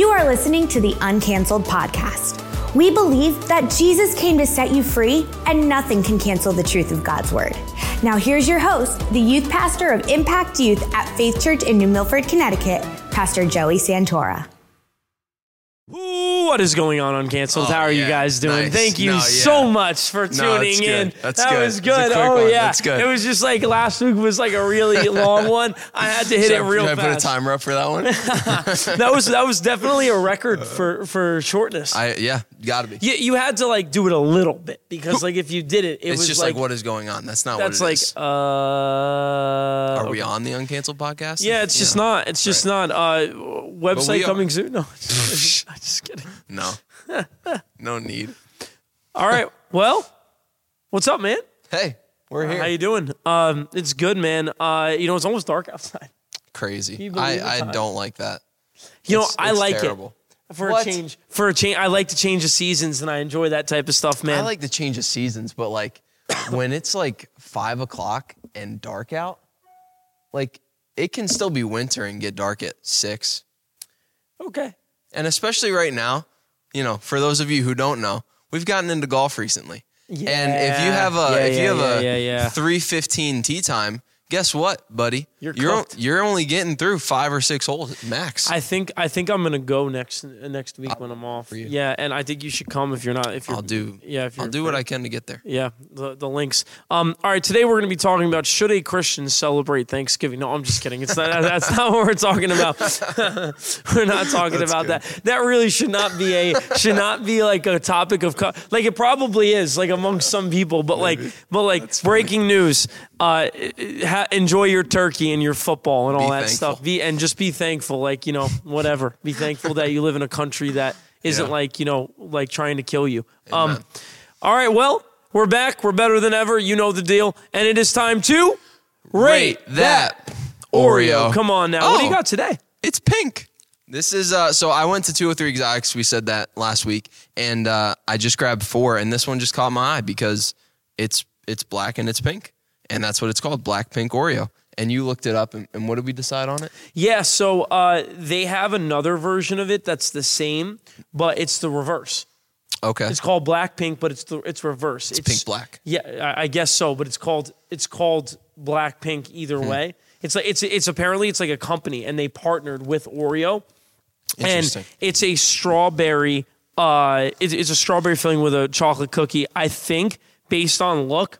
You are listening to the Uncanceled Podcast. We believe that Jesus came to set you free, and nothing can cancel the truth of God's Word. Now, here's your host, the youth pastor of Mpact Youth at Faith Church in New Milford, Connecticut, Pastor Joey Santora. Ooh, what is going on Uncanceled? Oh, How are you guys doing? Nice. Thank you No, yeah. so much for tuning No, that's in. That's that good. was good. Oh one. yeah, That's good. It was just like last week was like a really long one. I had to hit Should it I- real should I put a timer up for that one? That was that was definitely a record for for shortness. I yeah, gotta be. you, you had to like do it a little bit because like if you did it, it it's was just like, what is going on. That's not That's what it like is. uh. Are we on the uncanceled podcast? Yeah, it's just not. It's just not. Uh, website are. coming soon. No, I'm just kidding. No, no need. All right. Well, what's up, man? Hey, we're here. How you doing? Um, it's good, man. Uh, you know, it's almost dark outside. Crazy. I, I don't like that. You know, I like terrible. it for What? a change. For a change, I like to change the seasons, and I enjoy that type of stuff, man. I like the change of seasons, but like when it's like five o'clock and dark out, like it can still be winter and get dark at six. okay. And especially right now, you know, for those of you who don't know, we've gotten into golf recently. Yeah. and if you have a Yeah, if you yeah, have a yeah, yeah, yeah. 315 tee time, guess what, buddy? You're you're, cooked. you're only getting through 5 or 6 holes max. I think I think I'm gonna go next next week when I'm off. you. Yeah, and I think you should come if you're not. If you're, I'll do Yeah, if you're I'll do what I can to get there. Yeah, the, the links. Um, all right, today we're going to be talking about should a Christian celebrate Thanksgiving? No, I'm just kidding. It's not. That's not what we're talking about. we're not talking about that. That really should not be a should not be like a topic of co- like it probably is like amongst some people, but like but like breaking news. Uh, ha- enjoy your turkey and your football and all Be that thankful. stuff. Be and just be thankful. Like you know whatever. Be thankful that you live in a country that isn't Yeah. like you know like trying to kill you. Um, all right, well, we're back. We're better than ever. You know the deal. And it is time to rate, that Oreo. Oreo. Come on now. What do you Oh. got today? It's pink. This is uh so I went to 203 exotics, we said that last week, and uh I just grabbed 4 and this one just caught my eye because it's it's black and it's pink. And that's what it's called, Blackpink Oreo. And you looked it up and, and what did we decide on it? Yeah, so uh, they have another version of it that's the same, but it's the reverse. Okay. It's called Blackpink, but it's the it's reverse. It's, pink black. Yeah, I, I guess so, but it's called it's called Blackpink either Hmm. way. It's like it's it's apparently it's like a company and they partnered with Oreo. Interesting. And it's a strawberry. Uh, it's, it's a strawberry filling with a chocolate cookie. I think, based on look,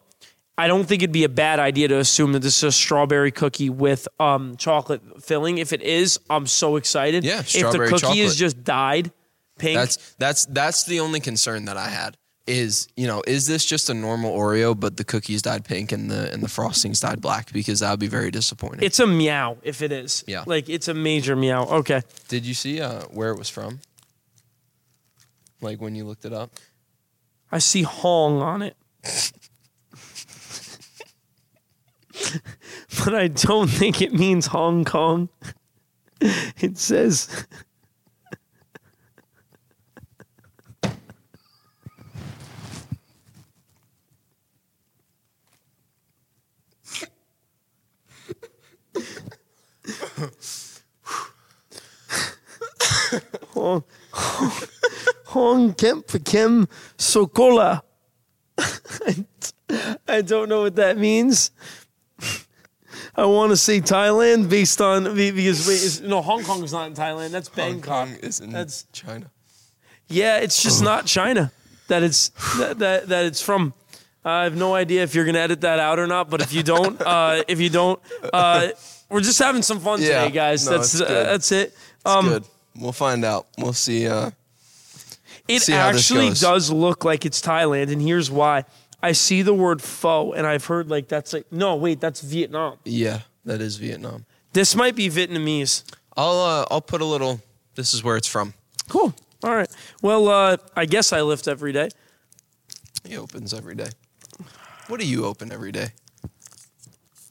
I don't think it'd be a bad idea to assume that this is a strawberry cookie with um, chocolate filling. If it is, I'm so excited. Yeah, if the strawberry cookie is just dyed pink, That's that's that's the only concern that I had. Is you know is this just a normal Oreo, but the cookies dyed pink and the and the frostings dyed black? Because that would be very disappointing. it's a meow. If it is, Yeah. like it's a major meow. Okay, Did you see uh, where it was from? Like when you looked it up? I see Hong on it. but I don't think it means Hong Kong. It says Hong, Hong, Hong Kemp Kim Sokola. I don't know what that means. I want to say Thailand based on because wait, is, no Hong Kong is not in Thailand. That's Bangkok. is in That's- China. Yeah, it's just not China that it's that, that that it's from. I have no idea if you're gonna edit that out or not, but if you don't, uh, if you don't, uh, we're just having some fun Yeah. today, guys. No, that's it's good. uh, that's it. Um, Good. We'll find out. We'll see. Uh, It see how this actually goes. does look like it's Thailand, and here's why. I see the word pho, and I've heard like that's like no, wait, that's Vietnam. yeah, that is Vietnam. This might be Vietnamese. I'll uh, I'll put a little. This is where it's from. Cool. All right. Well, uh, I guess I lift every day. He opens every day. What do you open every day?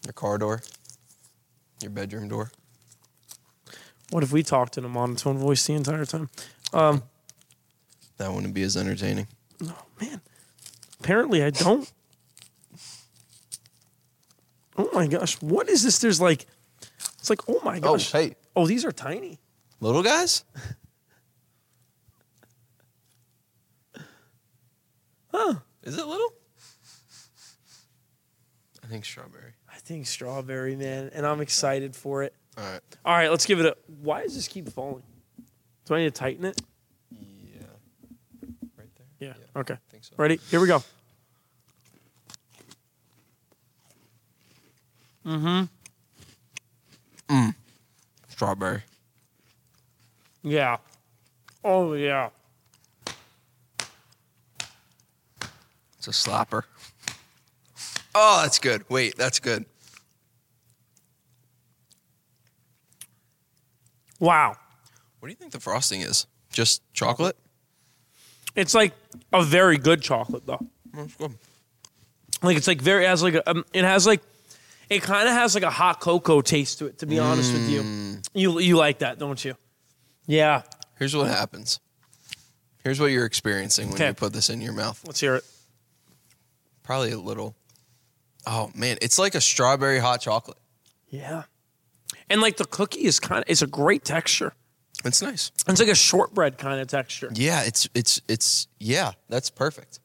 Your car door. Your bedroom door. What if we talked in a monotone voice the entire time? That wouldn't be as entertaining. Oh man, Apparently, I don't. Oh my gosh, what is this? There's like, it's like, oh my oh, gosh. Oh, hey. Oh, these are tiny. Little guys? huh. Is it little? I think strawberry. I think strawberry, man. And I'm excited for it. All right. All right, let's give it a. Why does this keep falling? Do I need to tighten it? Yeah. Right there? yeah. yeah. Okay. I think so. Ready? Here we go. Mm-hmm. Strawberry. Yeah. Oh yeah. It's a slapper. Oh, that's good. Wait, that's good. Wow. What do you think the frosting is? Just chocolate? It's like a very good chocolate though. That's good. Like it's like very it has like a, um, it has like it kind of has like a hot cocoa taste to it. To be honest with you, you you like that, don't you? Yeah. Here's what happens. Here's what you're experiencing when Okay. you put this in your mouth. Let's hear it. Probably a little. Oh man, it's like a strawberry hot chocolate. Yeah. And like the cookie is kind of it's a great texture. It's nice. It's like a shortbread kind of texture. Yeah, it's it's it's yeah, that's perfect.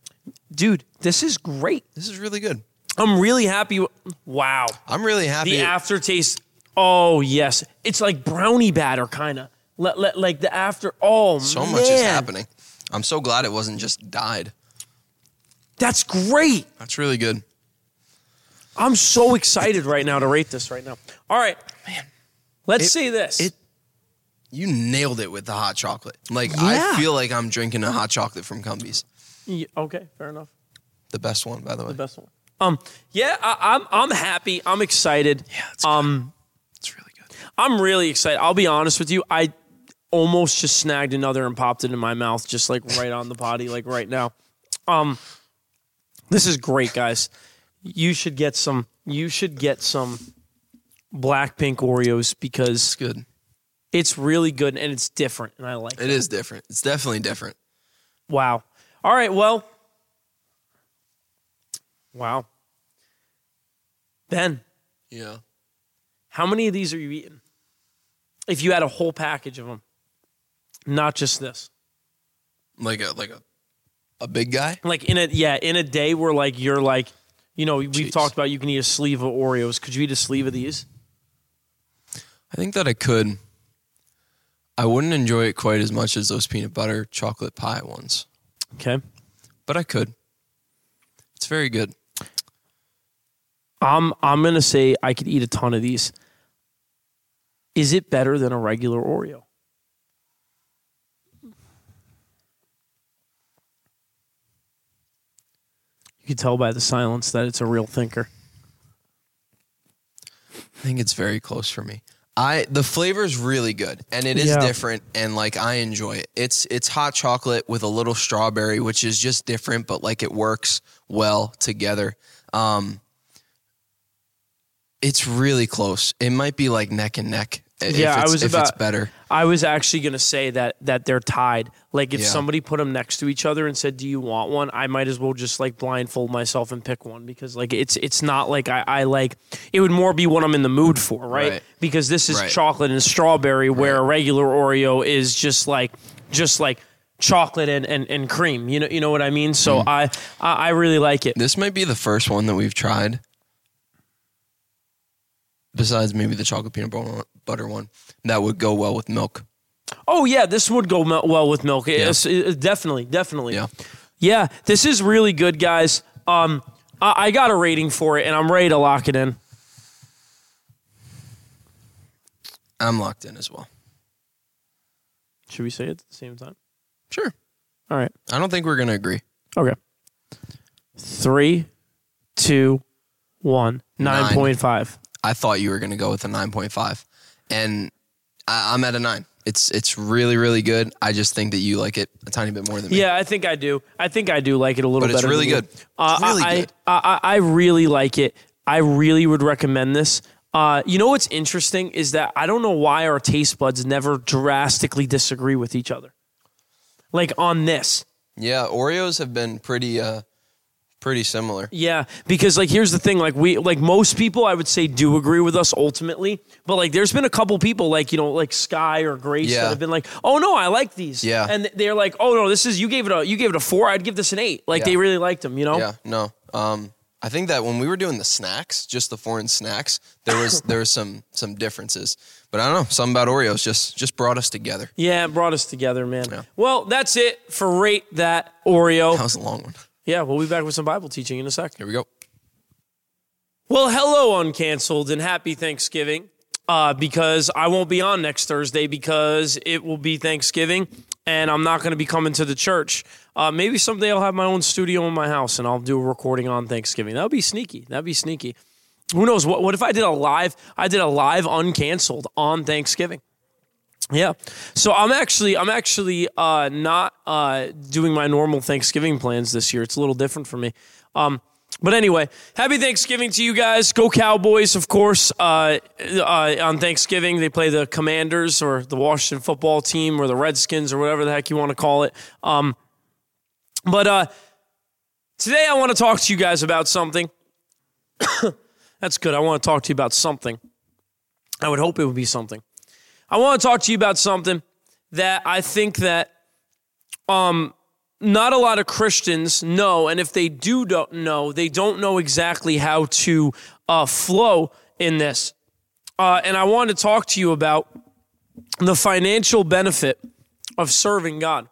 Dude, this is great. This is really good. I'm really happy. Wow. I'm really happy. The aftertaste. Oh yes, it's like brownie batter kind of. Let, let, like the after. Oh so much is happening. I'm so glad it wasn't just dyed. That's great. That's really good. I'm so excited right now to rate this right now. All right, man. Let's It- see this. it- You nailed it with the hot chocolate. Like Yeah. I feel like I'm drinking a hot chocolate from Cumbies. Ye- okay, fair enough. The best one, by the way. The best one. Um, yeah, I, I'm I'm happy. I'm excited. Yeah, it's good. Um, It's really good. I'm really excited. I'll be honest with you. I almost just snagged another and popped it in my mouth, just like right on the potty, like right now. Um, this is great, guys. You should get some. You should get some Blackpink Oreos because It's good. It's really good and it's different, and I like it. It is different. It's definitely different. Wow. All right. Well. Wow. Ben, Yeah. how many of these are you eating? If you had a whole package of them, not just this. Like a like a a big guy. Like in a yeah, in a day where like you're like, you know, we've Jeez. talked about you can eat a sleeve of Oreos. Could you eat a sleeve of these? I think that I could. I wouldn't enjoy it quite as much as those peanut butter chocolate pie ones, Okay. but I could. It's very good. I'm I'm gonna say I could eat a ton of these. Is it better than a regular Oreo? You can tell by the silence that it's a real thinker. I think it's very close for me. I the flavor is really good and it is Yeah. different and like I enjoy it. It's it's hot chocolate with a little strawberry, which is just different, but like it works well together. Um, it's really close. It might be like neck and neck. Yeah, I was if it's about- better. I was actually gonna say that that they're tied. Like if Yeah. somebody put them next to each other and said, "Do you want one?" I might as well just like blindfold myself and pick one because like it's it's not like I, I like it would more be what I'm in the mood for, right? Right. Because this is Right. chocolate and strawberry, where a regular Oreo is just like just like chocolate and, and, and cream. You know you know what I mean? So Mm. I, I I really like it. This might be the first one that we've tried. Besides maybe the chocolate peanut butter- one that would go well with milk. Oh yeah, this would go well with milk. It's, it- definitely, definitely. Yeah. Yeah, this is really good, guys. Um, I, I got a rating for it, and I'm ready to lock it in. I'm locked in as well. Should we say it at the same time? Sure. All right. I don't think we're gonna agree. Okay. Three, two, one. Nine point five. I thought you were going to go with a 9.5, and I, I'm at a nine. It's it's really really good. I just think that you like it a tiny bit more than me. Yeah, I think I do. I think I do like it a little But it's better. really good. Uh, It's really I, good. I, I, I really like it. I really would recommend this. Uh, you know what's interesting is that I don't know why our taste buds never drastically disagree with each other. Like on this. Yeah, Oreos have been pretty uh pretty similar. Yeah, because like here's the thing, like we like most people I would say do agree with us ultimately, but like there's been a couple people like you know like Sky or Grace Yeah. that have been like, oh no, I like these. Yeah. and they're like, oh no, this is you gave it a you gave it a four, I'd give this an eight. Like Yeah. they really liked them, you know. Yeah, no. Um, I think that when we were doing the snacks, just the foreign snacks, there was there was some some differences. But I don't know, something about Oreos just just brought us together. Yeah, it brought us together, man. Yeah. Well, that's it for rate that Oreo. That was a long one. Yeah, we'll be back with some Bible teaching in a sec. Here we go. Well, hello, uncanceled, and happy Thanksgiving. Uh, because I won't be on next Thursday because it will be Thanksgiving, and I'm not going to be coming to the church. Uh, maybe someday I'll have my own studio in my house and I'll do a recording on Thanksgiving. That would be sneaky. That'd be sneaky. Who knows? What, what if I did a live? I did a live uncanceled on Thanksgiving. Yeah. So I'm actually I'm actually uh, not uh, doing my normal Thanksgiving plans this year. It's a little different for me. Um, but anyway, happy Thanksgiving to you guys. Go Cowboys, of course. Uh, uh, on Thanksgiving, they play the Commanders or the Washington football team or the Redskins or whatever the heck you want to call it. Um, but uh, today I want to talk to you guys about something. That's good. I want to talk to you about something. I would hope it would be something. I want to talk to you about something that I think that um not a lot of Christians know, and if they do don't know, they don't know exactly how to uh, flow in this. Uh, and I want to talk to you about the financial benefit of serving God.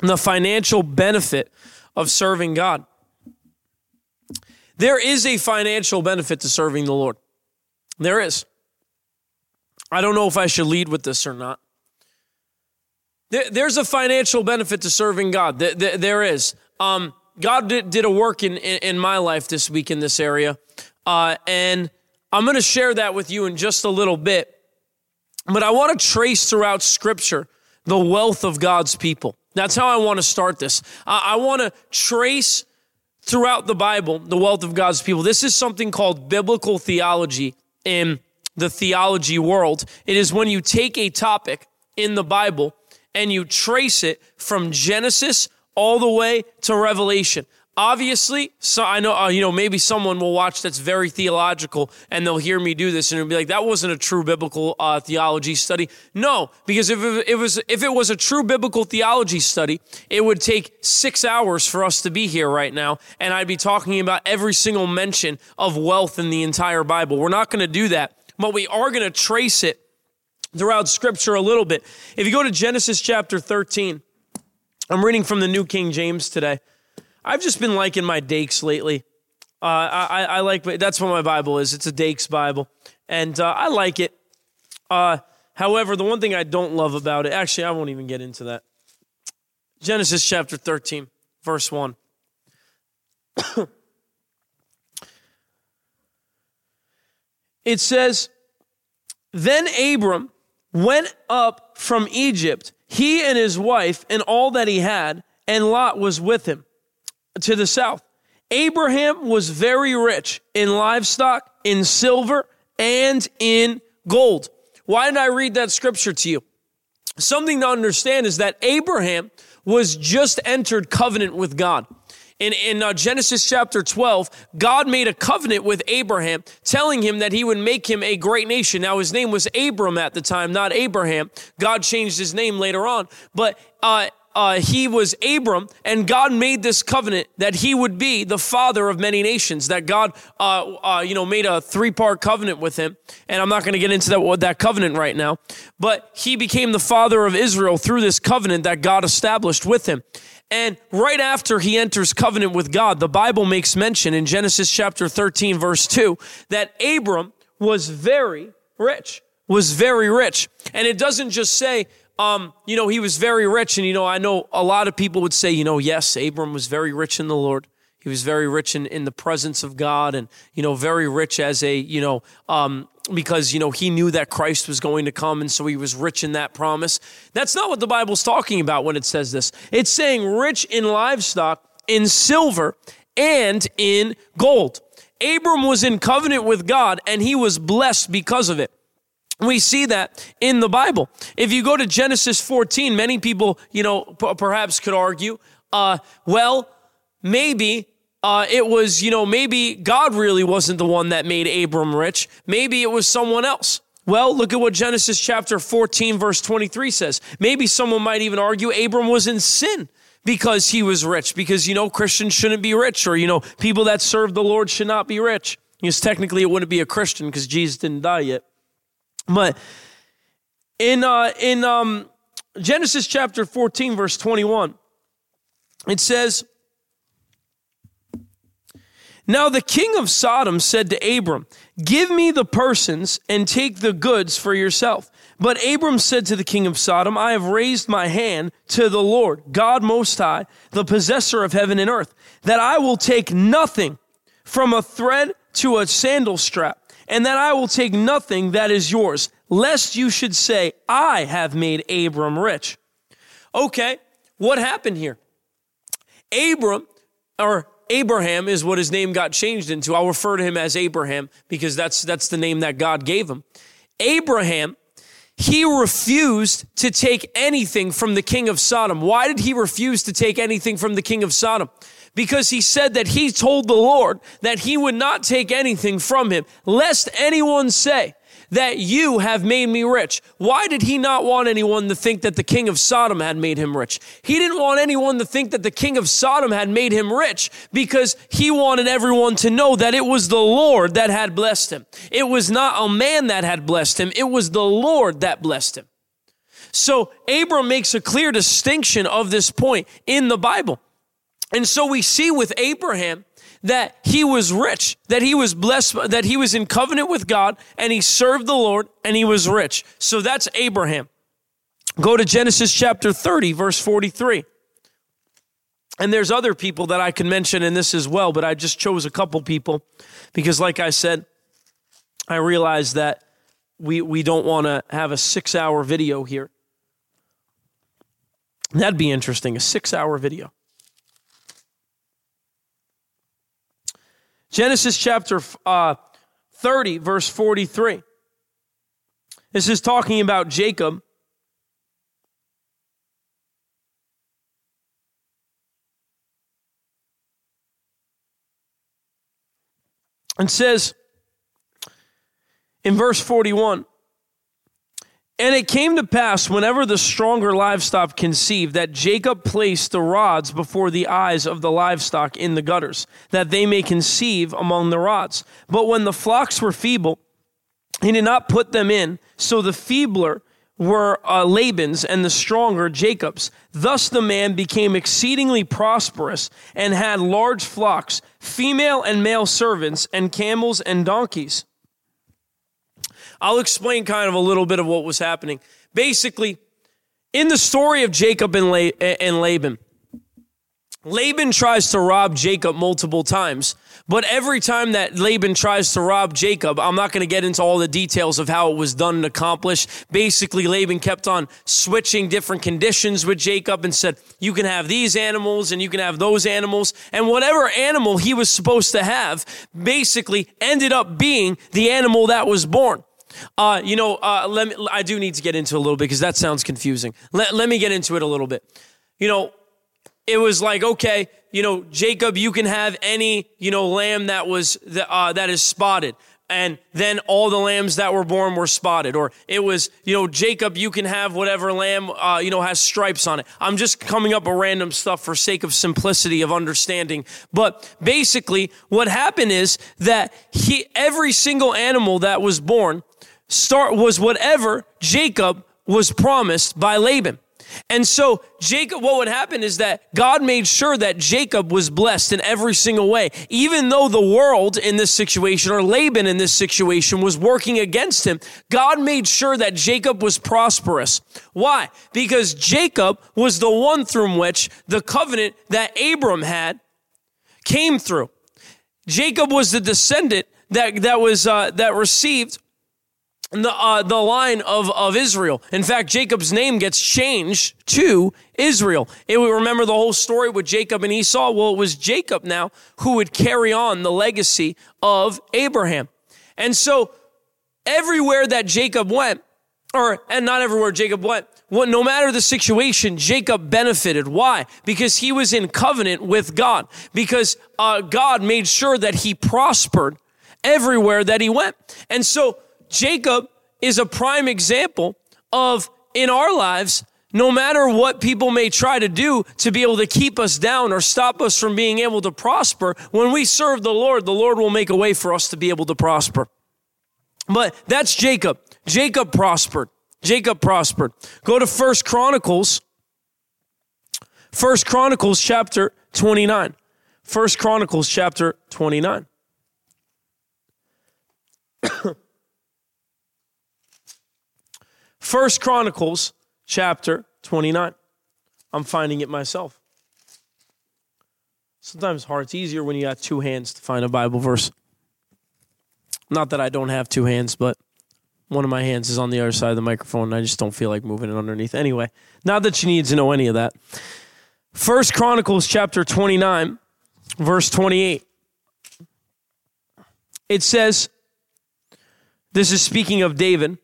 The financial benefit of serving God. There is a financial benefit to serving the Lord. There is. I don't know if I should lead with this or not. There, there's a financial benefit to serving God. There, is. Um, God did, a work in, in, my life this week in this area. Uh, and I'm going to share that with you in just a little bit. But I want to trace throughout Scripture the wealth of God's people. That's how I want to start this. I want to trace throughout the Bible the wealth of God's people. This is something called biblical theology in the theology world. It is when you take a topic in the Bible and you trace it from Genesis all the way to Revelation. Obviously, so I know uh, you know maybe someone will watch that's very theological and they'll hear me do this and it'll be like that wasn't a true biblical uh, theology study. No, because if it, was if it was a true biblical theology study, it would take six hours for us to be here right now, and I'd be talking about every single mention of wealth in the entire Bible. We're not going to do that, but we are going to trace it throughout Scripture a little bit. If you go to Genesis chapter thirteen, I'm reading from the New King James today. I've just been liking my Dakes lately. Uh, I, I, I like that's what my Bible is. It's a Dakes Bible, and uh, I like it. Uh, however, the one thing I don't love about it, actually, I won't even get into that. Genesis chapter 13, verse 1. it says, Then Abram went up from Egypt, he and his wife, and all that he had, and Lot was with him to the south. Abraham was very rich in livestock, in silver, and in gold. Why did I read that scripture to you? Something to understand is that Abraham was just entered covenant with God. In, in uh, Genesis chapter 12, God made a covenant with Abraham, telling him that he would make him a great nation. Now, his name was Abram at the time, not Abraham. God changed his name later on. But uh, uh, he was Abram, and God made this covenant that he would be the father of many nations. That God, uh, uh, you know, made a three-part covenant with him, and I'm not going to get into that that covenant right now. But he became the father of Israel through this covenant that God established with him. And right after he enters covenant with God, the Bible makes mention in Genesis chapter 13, verse 2, that Abram was very rich, was very rich. And it doesn't just say, um, you know, he was very rich. And, you know, I know a lot of people would say, you know, yes, Abram was very rich in the Lord. He was very rich in, in the presence of God and, you know, very rich as a, you know, um, because, you know, he knew that Christ was going to come. And so he was rich in that promise. That's not what the Bible's talking about when it says this. It's saying rich in livestock, in silver, and in gold. Abram was in covenant with God and he was blessed because of it. We see that in the Bible. If you go to Genesis 14, many people, you know, p- perhaps could argue, uh, well, maybe uh, it was, you know, maybe God really wasn't the one that made Abram rich. Maybe it was someone else. Well, look at what Genesis chapter 14, verse 23 says. Maybe someone might even argue Abram was in sin because he was rich, because, you know, Christians shouldn't be rich, or, you know, people that serve the Lord should not be rich. Because technically it wouldn't be a Christian because Jesus didn't die yet. But in, uh, in um, Genesis chapter 14, verse 21, it says, now the king of Sodom said to Abram, Give me the persons and take the goods for yourself. But Abram said to the king of Sodom, I have raised my hand to the Lord, God Most High, the possessor of heaven and earth, that I will take nothing from a thread to a sandal strap, and that I will take nothing that is yours, lest you should say, I have made Abram rich. Okay, what happened here? Abram, or Abraham is what his name got changed into. I'll refer to him as Abraham because that's, that's the name that God gave him. Abraham, he refused to take anything from the king of Sodom. Why did he refuse to take anything from the king of Sodom? Because he said that he told the Lord that he would not take anything from him, lest anyone say, that you have made me rich. Why did he not want anyone to think that the king of Sodom had made him rich? He didn't want anyone to think that the king of Sodom had made him rich because he wanted everyone to know that it was the Lord that had blessed him. It was not a man that had blessed him, it was the Lord that blessed him. So Abram makes a clear distinction of this point in the Bible. And so we see with Abraham that he was rich, that he was blessed, that he was in covenant with God and he served the Lord and he was rich. So that's Abraham. Go to Genesis chapter 30, verse 43. And there's other people that I can mention in this as well, but I just chose a couple people because, like I said, I realize that we, we don't want to have a six hour video here. That'd be interesting, a six hour video. Genesis chapter uh, 30, verse 43. This is talking about Jacob. And says in verse 41 and it came to pass, whenever the stronger livestock conceived, that Jacob placed the rods before the eyes of the livestock in the gutters, that they may conceive among the rods. But when the flocks were feeble, he did not put them in, so the feebler were uh, Laban's and the stronger Jacob's. Thus the man became exceedingly prosperous and had large flocks, female and male servants, and camels and donkeys. I'll explain kind of a little bit of what was happening. Basically, in the story of Jacob and, La- and Laban, Laban tries to rob Jacob multiple times. But every time that Laban tries to rob Jacob, I'm not going to get into all the details of how it was done and accomplished. Basically, Laban kept on switching different conditions with Jacob and said, You can have these animals and you can have those animals. And whatever animal he was supposed to have basically ended up being the animal that was born. Uh, you know, uh, let me, I do need to get into a little bit because that sounds confusing. Let, let me get into it a little bit. You know, it was like, okay, you know, Jacob, you can have any, you know, lamb that was, uh, that is spotted. And then all the lambs that were born were spotted. Or it was, you know, Jacob, you can have whatever lamb, uh, you know, has stripes on it. I'm just coming up with random stuff for sake of simplicity of understanding. But basically, what happened is that he, every single animal that was born start was whatever Jacob was promised by Laban. And so Jacob, what would happen is that God made sure that Jacob was blessed in every single way. Even though the world in this situation or Laban in this situation was working against him, God made sure that Jacob was prosperous. Why? Because Jacob was the one through which the covenant that Abram had came through. Jacob was the descendant that, that was, uh, that received the, uh, the line of, of Israel. In fact, Jacob's name gets changed to Israel. It would remember the whole story with Jacob and Esau. Well, it was Jacob now who would carry on the legacy of Abraham. And so everywhere that Jacob went, or and not everywhere Jacob went. What, no matter the situation, Jacob benefited. Why? Because he was in covenant with God. Because uh, God made sure that he prospered everywhere that he went. And so Jacob is a prime example of in our lives, no matter what people may try to do to be able to keep us down or stop us from being able to prosper, when we serve the Lord, the Lord will make a way for us to be able to prosper. But that's Jacob. Jacob prospered. Jacob prospered. Go to First Chronicles. First Chronicles chapter 29. First Chronicles chapter 29. First Chronicles chapter 29. I'm finding it myself. Sometimes hard. It's easier when you got two hands to find a Bible verse. Not that I don't have two hands, but one of my hands is on the other side of the microphone and I just don't feel like moving it underneath. Anyway, not that you need to know any of that. First Chronicles chapter 29, verse 28. It says, this is speaking of David.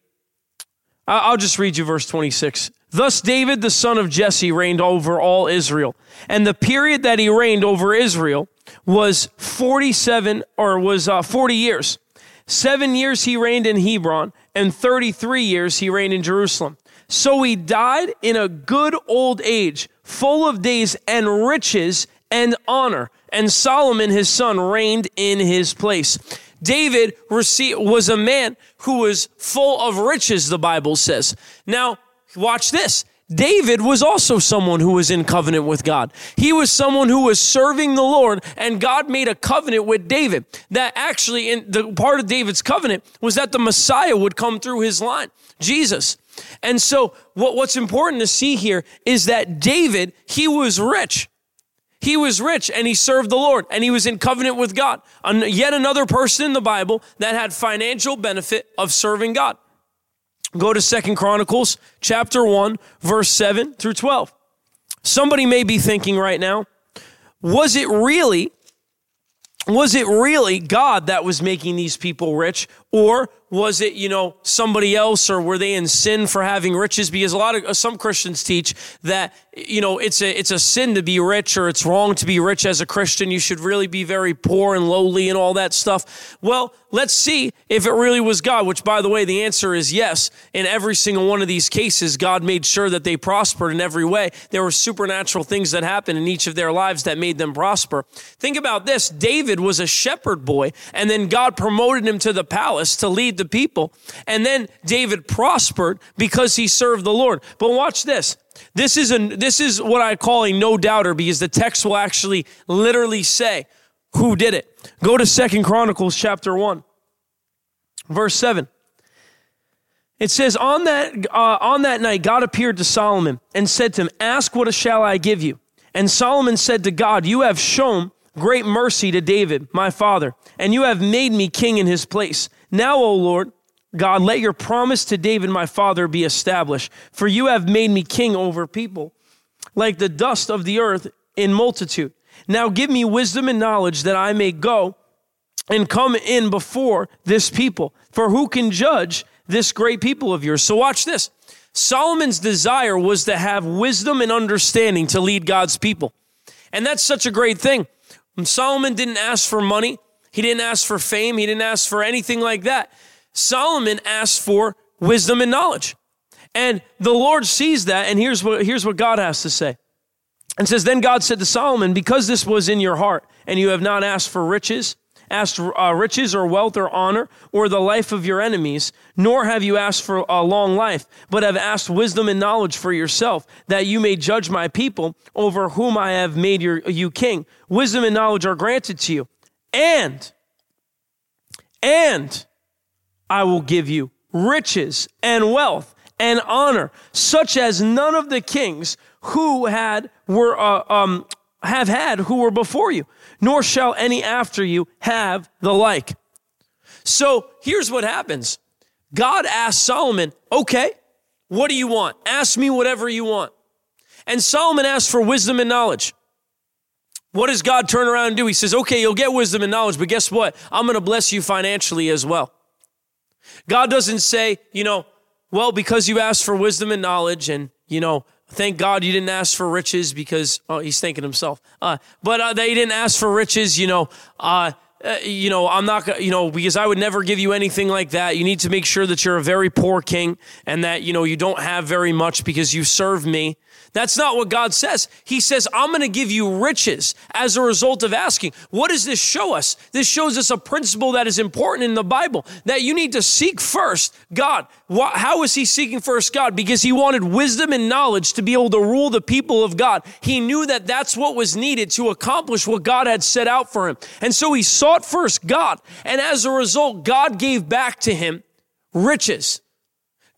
I'll just read you verse 26. Thus David, the son of Jesse, reigned over all Israel. And the period that he reigned over Israel was 47 or was uh, 40 years. Seven years he reigned in Hebron, and 33 years he reigned in Jerusalem. So he died in a good old age, full of days and riches and honor. And Solomon, his son, reigned in his place. David was a man who was full of riches, the Bible says. Now, watch this. David was also someone who was in covenant with God. He was someone who was serving the Lord, and God made a covenant with David. That actually, in the part of David's covenant was that the Messiah would come through his line, Jesus. And so, what, what's important to see here is that David, he was rich. He was rich and he served the Lord and he was in covenant with God. Yet another person in the Bible that had financial benefit of serving God. Go to Second Chronicles chapter 1, verse 7 through 12. Somebody may be thinking right now, was it really was it really God that was making these people rich or was it you know somebody else or were they in sin for having riches? Because a lot of some christians teach that you know it's a it's a sin to be rich or it's wrong to be rich as a christian. You should really be very poor and lowly and all that stuff. Well let's see if it really was god which by the way the answer is yes. In every single one of these cases god made sure that they prospered in every way. There were supernatural things that happened in each of their lives that made them prosper. Think about this. David was a shepherd boy and then god promoted him to the palace to lead the people. And then David prospered because he served the Lord. But watch this. This is a this is what I call a no doubter because the text will actually literally say who did it. Go to Second Chronicles chapter 1 verse 7. It says, on that, uh, on that night, God appeared to Solomon and said to him, Ask what shall I give you? And Solomon said to God, You have shown great mercy to David, my father, and you have made me king in his place. Now, O Lord, God, let your promise to David, my father, be established. For you have made me king over people, like the dust of the earth in multitude. Now give me wisdom and knowledge that I may go and come in before this people. For who can judge this great people of yours? So watch this. Solomon's desire was to have wisdom and understanding to lead God's people. And that's such a great thing. Solomon didn't ask for money. He didn't ask for fame. He didn't ask for anything like that. Solomon asked for wisdom and knowledge. And the Lord sees that. And here's what, here's what God has to say. And says, Then God said to Solomon, Because this was in your heart, and you have not asked for riches, asked uh, riches or wealth or honor or the life of your enemies, nor have you asked for a long life, but have asked wisdom and knowledge for yourself, that you may judge my people over whom I have made your, you king. Wisdom and knowledge are granted to you and, and I will give you riches and wealth and honor, such as none of the kings who had were uh, um, have had who were before you, nor shall any after you have the like. So here's what happens. God asked Solomon, okay, what do you want? Ask me whatever you want. And Solomon asked for wisdom and knowledge. What does God turn around and do? He says, okay, you'll get wisdom and knowledge, but guess what? I'm going to bless you financially as well. God doesn't say, you know, well, because you asked for wisdom and knowledge, and, you know, thank God you didn't ask for riches because, oh, he's thanking himself. Uh, but uh, they didn't ask for riches, you know, uh, uh, you know, I'm not, you know, because I would never give you anything like that. You need to make sure that you're a very poor king and that, you know, you don't have very much because you serve me. That's not what God says. He says, I'm going to give you riches as a result of asking. What does this show us? This shows us a principle that is important in the Bible that you need to seek first God. How is he seeking first God? Because he wanted wisdom and knowledge to be able to rule the people of God. He knew that that's what was needed to accomplish what God had set out for him. And so he sought first God. And as a result, God gave back to him riches.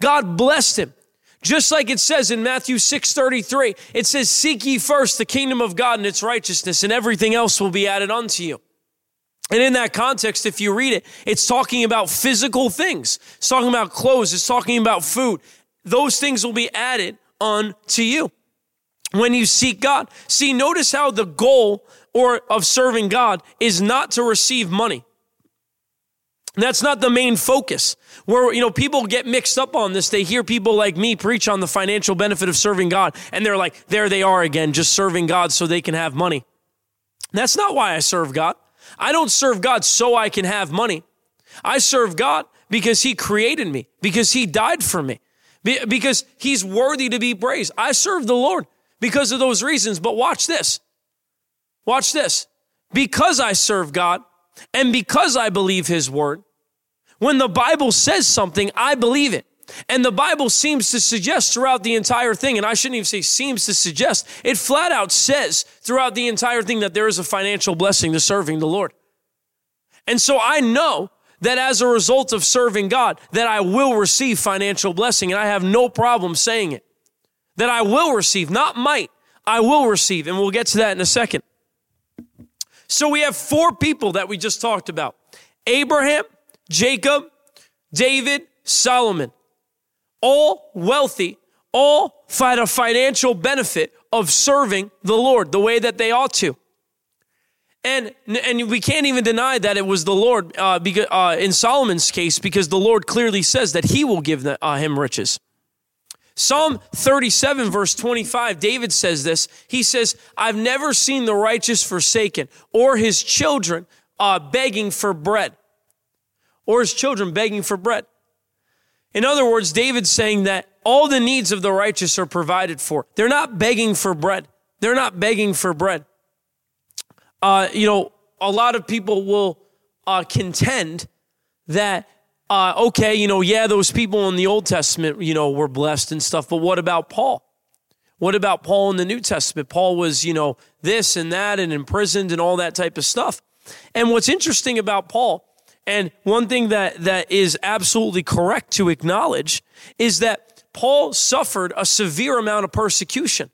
God blessed him. Just like it says in Matthew 6:33, it says, Seek ye first the kingdom of God and its righteousness, and everything else will be added unto you. And in that context, if you read it, it's talking about physical things. It's talking about clothes. It's talking about food. Those things will be added unto you when you seek God. See, notice how the goal or of serving God is not to receive money. That's not the main focus. Where, you know, people get mixed up on this. They hear people like me preach on the financial benefit of serving God, and they're like, there they are again, just serving God so they can have money. That's not why I serve God. I don't serve God so I can have money. I serve God because He created me, because He died for me, because He's worthy to be praised. I serve the Lord because of those reasons. But watch this. Watch this. Because I serve God, and because I believe his word, when the Bible says something, I believe it. And the Bible seems to suggest throughout the entire thing, and I shouldn't even say seems to suggest, it flat out says throughout the entire thing that there is a financial blessing to serving the Lord. And so I know that as a result of serving God, that I will receive financial blessing, and I have no problem saying it. That I will receive, not might, I will receive, and we'll get to that in a second. So we have four people that we just talked about Abraham, Jacob, David, Solomon. All wealthy, all find a financial benefit of serving the Lord the way that they ought to. And, and we can't even deny that it was the Lord uh, because, uh, in Solomon's case because the Lord clearly says that he will give the, uh, him riches. Psalm 37, verse 25, David says this. He says, I've never seen the righteous forsaken or his children uh, begging for bread. Or his children begging for bread. In other words, David's saying that all the needs of the righteous are provided for. They're not begging for bread. They're not begging for bread. Uh, you know, a lot of people will uh, contend that uh, okay, you know, yeah, those people in the Old Testament, you know, were blessed and stuff, but what about Paul? What about Paul in the New Testament? Paul was, you know, this and that and imprisoned and all that type of stuff. And what's interesting about Paul, and one thing that, that is absolutely correct to acknowledge, is that Paul suffered a severe amount of persecution.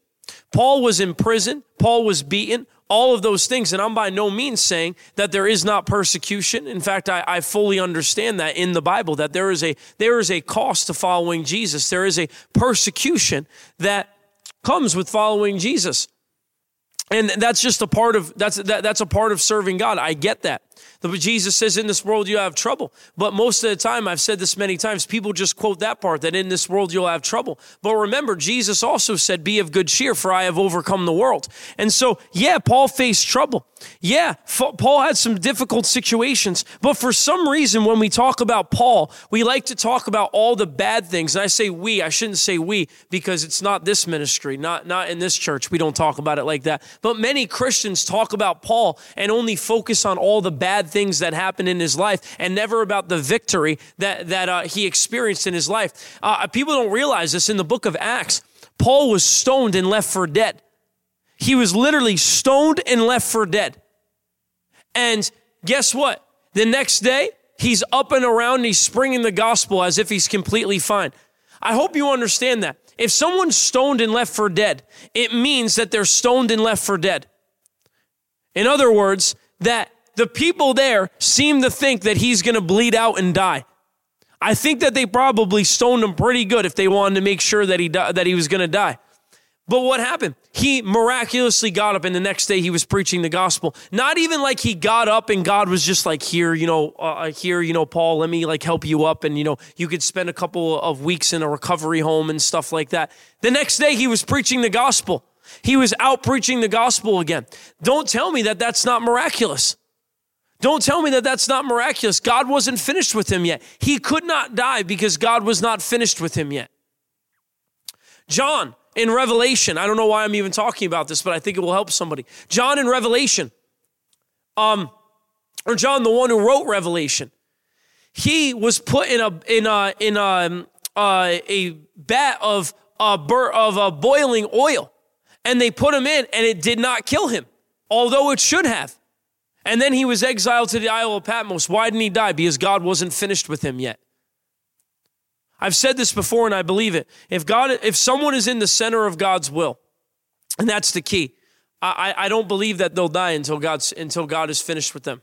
Paul was in prison, Paul was beaten, all of those things. And I'm by no means saying that there is not persecution. In fact, I, I, fully understand that in the Bible, that there is a there is a cost to following Jesus. There is a persecution that comes with following Jesus. And that's just a part of that's that, that's a part of serving God. I get that. The, Jesus says, in this world you have trouble. But most of the time, I've said this many times, people just quote that part that in this world you'll have trouble. But remember, Jesus also said, be of good cheer, for I have overcome the world. And so, yeah, Paul faced trouble. Yeah, Paul had some difficult situations. But for some reason, when we talk about Paul, we like to talk about all the bad things. And I say we, I shouldn't say we because it's not this ministry, not, not in this church. We don't talk about it like that. But many Christians talk about Paul and only focus on all the bad things that happened in his life and never about the victory that, that uh, he experienced in his life. Uh, people don't realize this in the book of Acts. Paul was stoned and left for dead. He was literally stoned and left for dead. And guess what? The next day, he's up and around and he's springing the gospel as if he's completely fine. I hope you understand that. If someone's stoned and left for dead, it means that they're stoned and left for dead. In other words, that the people there seem to think that he's going to bleed out and die. I think that they probably stoned him pretty good if they wanted to make sure that he, that he was going to die. But what happened? He miraculously got up, and the next day he was preaching the gospel. Not even like he got up and God was just like, "Here, you know, uh, here, you know, Paul, let me like help you up," and you know, you could spend a couple of weeks in a recovery home and stuff like that. The next day he was preaching the gospel. He was out preaching the gospel again. Don't tell me that that's not miraculous. Don't tell me that that's not miraculous. God wasn't finished with him yet. He could not die because God was not finished with him yet. John in Revelation. I don't know why I'm even talking about this, but I think it will help somebody. John in Revelation, um, or John, the one who wrote Revelation, he was put in a in a in a, um, uh, a bat of a bur- of a boiling oil, and they put him in, and it did not kill him, although it should have. And then he was exiled to the Isle of Patmos. Why didn't he die? Because God wasn't finished with him yet. I've said this before and I believe it. If God, if someone is in the center of God's will, and that's the key, I, I don't believe that they'll die until God's until God is finished with them.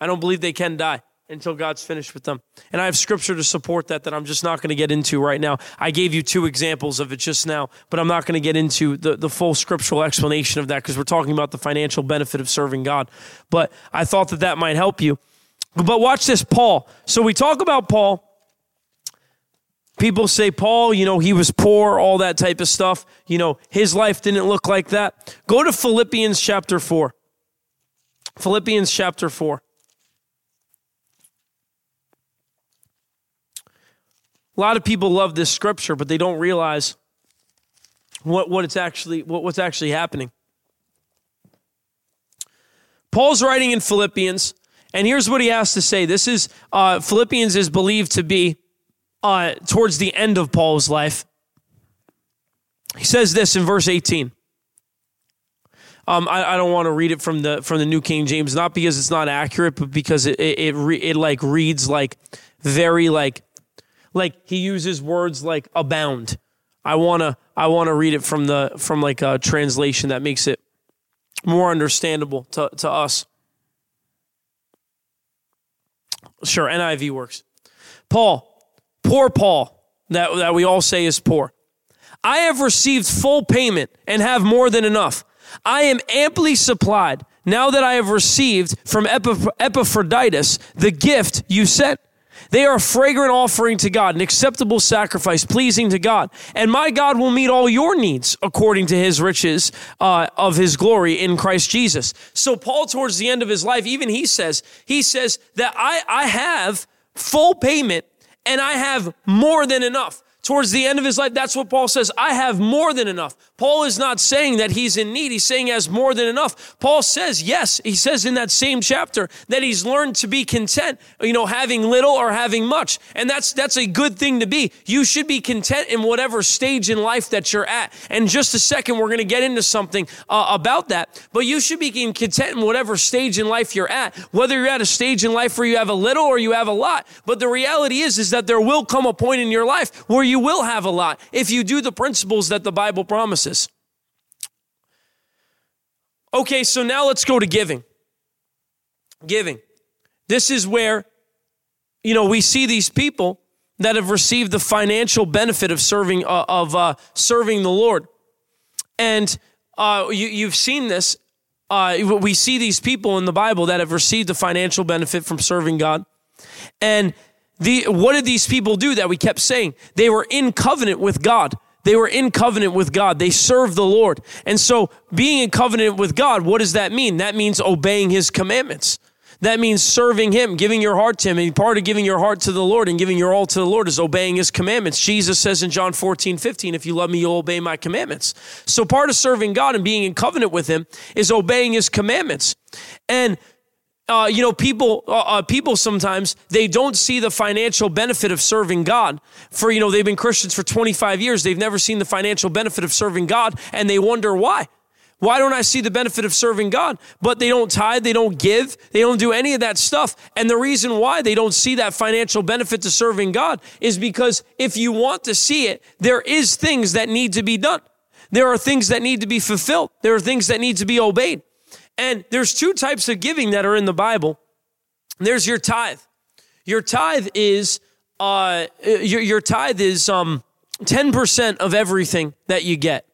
I don't believe they can die until God's finished with them. And I have scripture to support that that I'm just not going to get into right now. I gave you two examples of it just now, but I'm not going to get into the, the full scriptural explanation of that because we're talking about the financial benefit of serving God. But I thought that that might help you. But watch this, Paul. So we talk about Paul People say, Paul, you know, he was poor, all that type of stuff. You know, his life didn't look like that. Go to Philippians chapter 4. Philippians chapter 4. A lot of people love this scripture, but they don't realize what, what it's actually what, what's actually happening. Paul's writing in Philippians, and here's what he has to say. This is uh, Philippians is believed to be uh, towards the end of Paul's life. He says this in verse 18. Um, I, I, don't want to read it from the from the New King James, not because it's not accurate, but because it it, it, re, it like reads like very like like he uses words like abound. I wanna I wanna read it from the from like a translation that makes it more understandable to, to us. Sure, NIV works. Paul, Poor Paul, that, that we all say is poor. I have received full payment and have more than enough. I am amply supplied now that I have received from Epaphroditus the gift you sent. They are a fragrant offering to God, an acceptable sacrifice, pleasing to God. And my God will meet all your needs according to his riches uh, of his glory in Christ Jesus. So, Paul, towards the end of his life, even he says, he says that I, I have full payment and I have more than enough towards the end of his life, that's what Paul says. I have more than enough. Paul is not saying that he's in need. He's saying he has more than enough. Paul says, yes, he says in that same chapter that he's learned to be content, you know, having little or having much. And that's, that's a good thing to be. You should be content in whatever stage in life that you're at. And just a second, we're going to get into something uh, about that. But you should be content in whatever stage in life you're at, whether you're at a stage in life where you have a little or you have a lot. But the reality is, is that there will come a point in your life where you you will have a lot if you do the principles that the Bible promises. Okay, so now let's go to giving. Giving. This is where, you know, we see these people that have received the financial benefit of serving uh, of uh, serving the Lord, and uh, you, you've seen this. Uh, we see these people in the Bible that have received the financial benefit from serving God, and the, what did these people do that we kept saying? They were in covenant with God. They were in covenant with God. They served the Lord. And so, being in covenant with God, what does that mean? That means obeying his commandments. That means serving him, giving your heart to him. And part of giving your heart to the Lord and giving your all to the Lord is obeying his commandments. Jesus says in John 14, 15, if you love me, you'll obey my commandments. So part of serving God and being in covenant with him is obeying his commandments. And uh, you know, people, uh, uh, people sometimes they don't see the financial benefit of serving God. For you know, they've been Christians for 25 years. They've never seen the financial benefit of serving God, and they wonder why. Why don't I see the benefit of serving God? But they don't tithe, they don't give, they don't do any of that stuff. And the reason why they don't see that financial benefit to serving God is because if you want to see it, there is things that need to be done. There are things that need to be fulfilled. There are things that need to be obeyed. And there's two types of giving that are in the Bible. There's your tithe. Your tithe is uh, your, your tithe is um, 10% of everything that you get.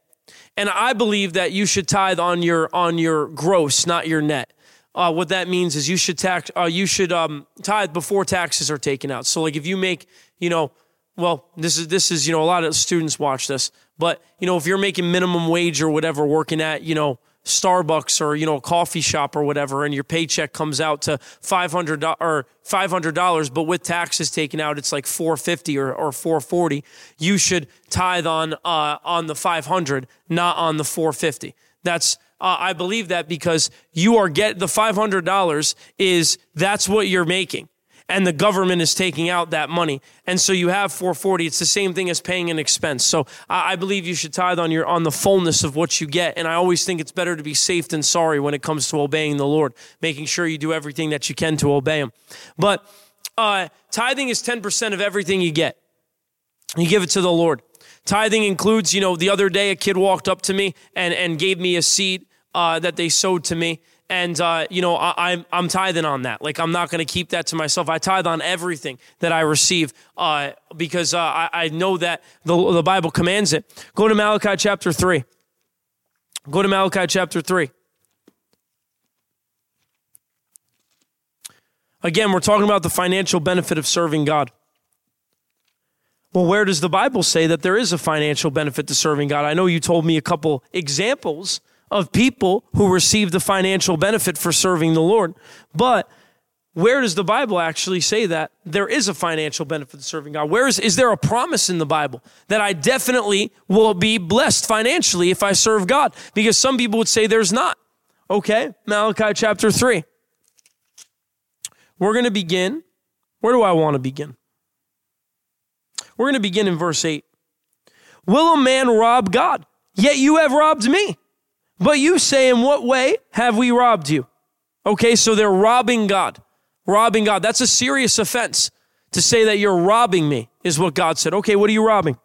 And I believe that you should tithe on your on your gross, not your net. Uh, what that means is you should tax uh, you should um, tithe before taxes are taken out. So like if you make you know well this is this is you know a lot of students watch this, but you know if you're making minimum wage or whatever working at you know Starbucks or you know a coffee shop or whatever, and your paycheck comes out to five hundred or five hundred dollars, but with taxes taken out, it's like four fifty or or four forty. You should tithe on uh, on the five hundred, not on the four fifty. That's uh, I believe that because you are get the five hundred dollars is that's what you're making and the government is taking out that money. And so you have 440. It's the same thing as paying an expense. So I, I believe you should tithe on your on the fullness of what you get. And I always think it's better to be safe than sorry when it comes to obeying the Lord, making sure you do everything that you can to obey Him. But uh, tithing is 10% of everything you get. You give it to the Lord. Tithing includes, you know, the other day a kid walked up to me and, and gave me a seed uh, that they sowed to me and uh, you know I, am I'm, I'm tithing on that. Like I'm not going to keep that to myself. I tithe on everything that I receive uh, because uh, I, I know that the the Bible commands it. Go to Malachi chapter three. Go to Malachi chapter three. Again, we're talking about the financial benefit of serving God. Well, where does the Bible say that there is a financial benefit to serving God? I know you told me a couple examples of people who receive the financial benefit for serving the Lord. But where does the Bible actually say that there is a financial benefit to serving God? Where is, is there a promise in the Bible that I definitely will be blessed financially if I serve God? Because some people would say there's not. Okay, Malachi chapter 3. We're going to begin. Where do I want to begin? We're going to begin in verse 8. Will a man rob God? Yet you have robbed me. But you say, In what way have we robbed you? Okay, so they're robbing God. Robbing God. That's a serious offense to say that you're robbing me, is what God said. Okay, what are you robbing?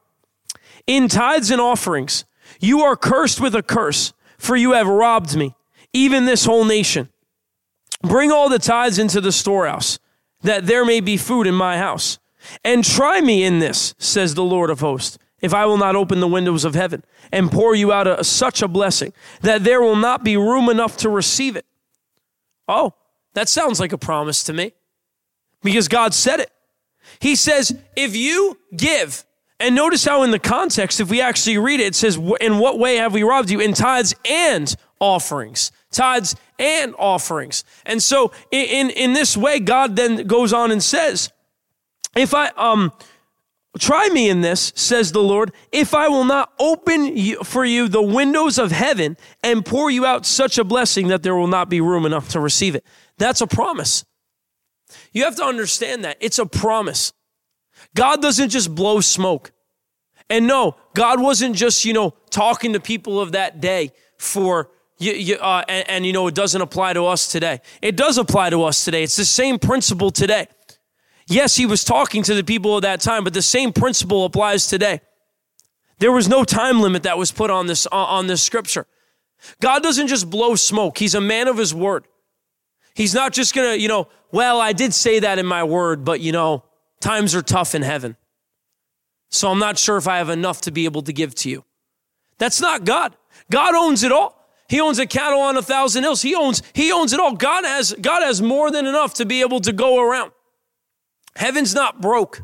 In tithes and offerings, you are cursed with a curse, for you have robbed me, even this whole nation. Bring all the tithes into the storehouse, that there may be food in my house. And try me in this, says the Lord of hosts if I will not open the windows of heaven and pour you out a, such a blessing that there will not be room enough to receive it. Oh, that sounds like a promise to me because God said it. He says, if you give, and notice how in the context, if we actually read it, it says, in what way have we robbed you? In tithes and offerings. Tithes and offerings. And so in, in, in this way, God then goes on and says, if I, um, Try me in this, says the Lord, if I will not open for you the windows of heaven and pour you out such a blessing that there will not be room enough to receive it. That's a promise. You have to understand that. It's a promise. God doesn't just blow smoke. And no, God wasn't just, you know, talking to people of that day for, you, you, uh, and, and, you know, it doesn't apply to us today. It does apply to us today. It's the same principle today. Yes, he was talking to the people of that time, but the same principle applies today. There was no time limit that was put on this on this scripture. God doesn't just blow smoke. He's a man of his word. He's not just going to, you know, well, I did say that in my word, but you know, times are tough in heaven. So I'm not sure if I have enough to be able to give to you. That's not God. God owns it all. He owns a cattle on a thousand hills. He owns, he owns it all. God has, God has more than enough to be able to go around. Heaven's not broke.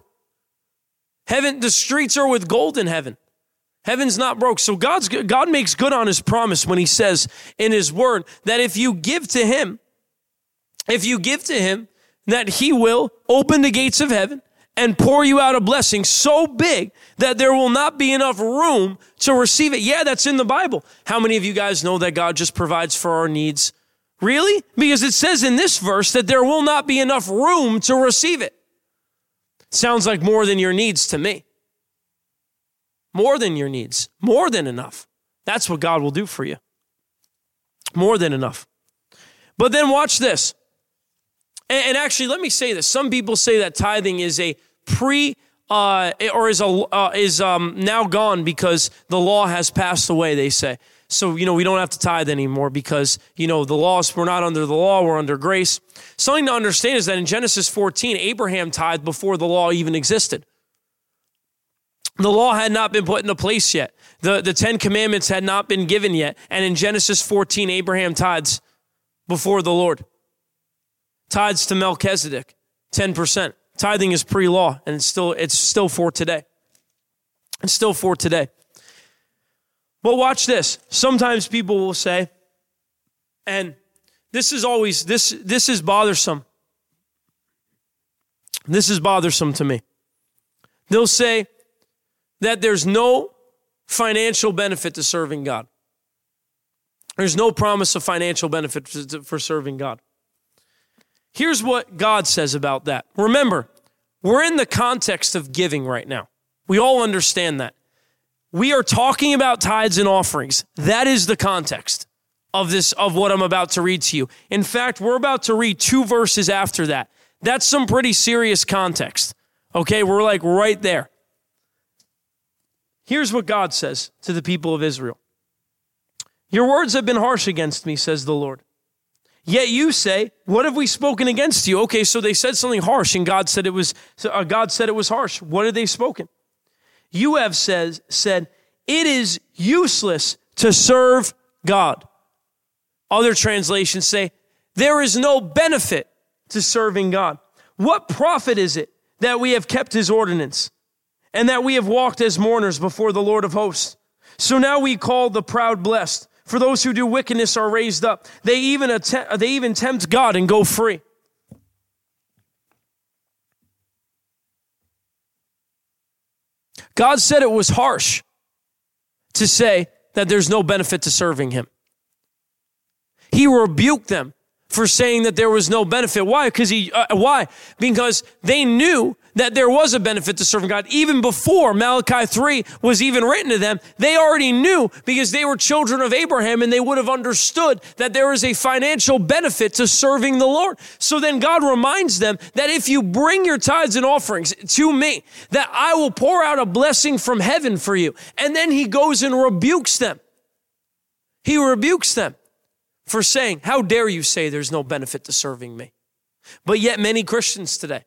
Heaven, the streets are with gold in heaven. Heaven's not broke. So God's God makes good on his promise when he says in his word that if you give to him, if you give to him, that he will open the gates of heaven and pour you out a blessing so big that there will not be enough room to receive it. Yeah, that's in the Bible. How many of you guys know that God just provides for our needs? Really? Because it says in this verse that there will not be enough room to receive it. Sounds like more than your needs to me. More than your needs, more than enough. That's what God will do for you. More than enough. But then watch this. And, and actually, let me say this. Some people say that tithing is a pre uh, or is a uh, is um, now gone because the law has passed away. They say so. You know we don't have to tithe anymore because you know the laws. We're not under the law. We're under grace. Something to understand is that in Genesis 14, Abraham tithed before the law even existed. The law had not been put into place yet. The, the Ten Commandments had not been given yet. And in Genesis 14, Abraham tithes before the Lord. Tithes to Melchizedek, 10%. Tithing is pre-law, and it's still, it's still for today. It's still for today. But watch this. Sometimes people will say, and this is always this this is bothersome. This is bothersome to me. They'll say that there's no financial benefit to serving God. There's no promise of financial benefit for serving God. Here's what God says about that. Remember, we're in the context of giving right now. We all understand that. We are talking about tithes and offerings. That is the context of this of what I'm about to read to you. In fact, we're about to read two verses after that. That's some pretty serious context. Okay, we're like right there. Here's what God says to the people of Israel. Your words have been harsh against me, says the Lord. Yet you say, "What have we spoken against you?" Okay, so they said something harsh, and God said it was. Uh, God said it was harsh. What had they spoken? You have says said it is useless to serve God. Other translations say there is no benefit to serving God. What profit is it that we have kept His ordinance, and that we have walked as mourners before the Lord of hosts? So now we call the proud blessed. For those who do wickedness are raised up. They even, they even tempt God and go free. God said it was harsh to say that there's no benefit to serving him. He rebuked them for saying that there was no benefit. Why? Because he, uh, why? Because they knew that there was a benefit to serving God. Even before Malachi 3 was even written to them, they already knew because they were children of Abraham and they would have understood that there is a financial benefit to serving the Lord. So then God reminds them that if you bring your tithes and offerings to me, that I will pour out a blessing from heaven for you. And then he goes and rebukes them. He rebukes them for saying, How dare you say there's no benefit to serving me? But yet, many Christians today,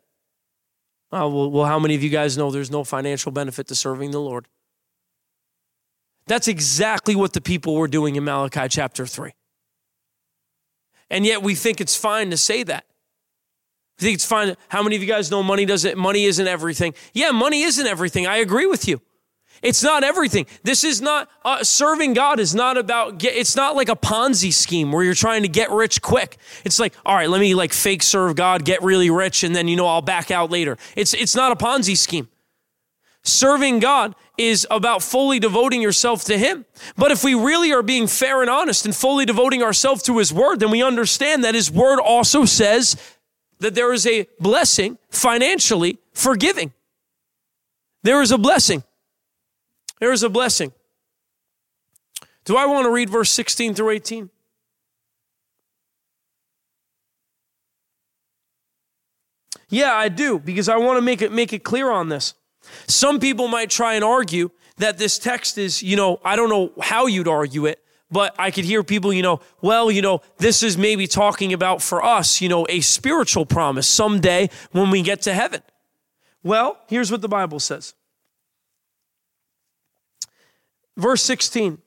oh, well, well, how many of you guys know there's no financial benefit to serving the Lord? That's exactly what the people were doing in Malachi chapter 3. And yet we think it's fine to say that. I think it's fine. How many of you guys know money doesn't money isn't everything? Yeah, money isn't everything. I agree with you. It's not everything. This is not uh, serving God is not about get, it's not like a Ponzi scheme where you're trying to get rich quick. It's like, all right, let me like fake serve God, get really rich and then you know I'll back out later. It's it's not a Ponzi scheme. Serving God is about fully devoting yourself to Him. But if we really are being fair and honest and fully devoting ourselves to His Word, then we understand that His Word also says that there is a blessing financially for giving. There is a blessing. There is a blessing. Do I want to read verse 16 through 18? Yeah, I do, because I want to make it make it clear on this. Some people might try and argue that this text is, you know, I don't know how you'd argue it, but I could hear people, you know, well, you know, this is maybe talking about for us, you know, a spiritual promise someday when we get to heaven. Well, here's what the Bible says. Verse 16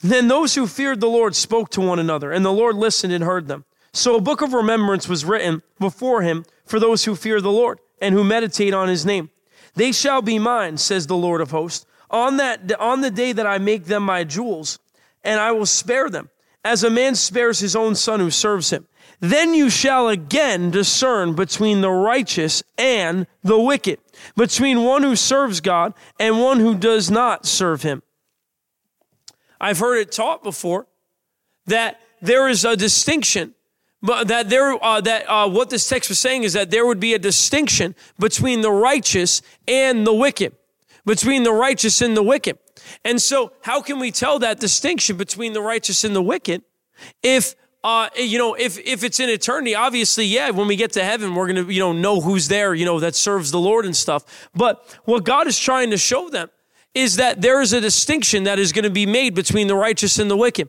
Then those who feared the Lord spoke to one another, and the Lord listened and heard them. So a book of remembrance was written before him for those who fear the Lord and who meditate on his name. They shall be mine, says the Lord of hosts, on that on the day that I make them my jewels, and I will spare them, as a man spares his own son who serves him. Then you shall again discern between the righteous and the wicked, between one who serves God and one who does not serve him. I've heard it taught before that there is a distinction, but that there uh, that uh, what this text was saying is that there would be a distinction between the righteous and the wicked, between the righteous and the wicked. And so, how can we tell that distinction between the righteous and the wicked if uh, you know, if if it's in eternity, obviously, yeah, when we get to heaven, we're gonna, you know, know who's there, you know, that serves the Lord and stuff. But what God is trying to show them is that there is a distinction that is going to be made between the righteous and the wicked.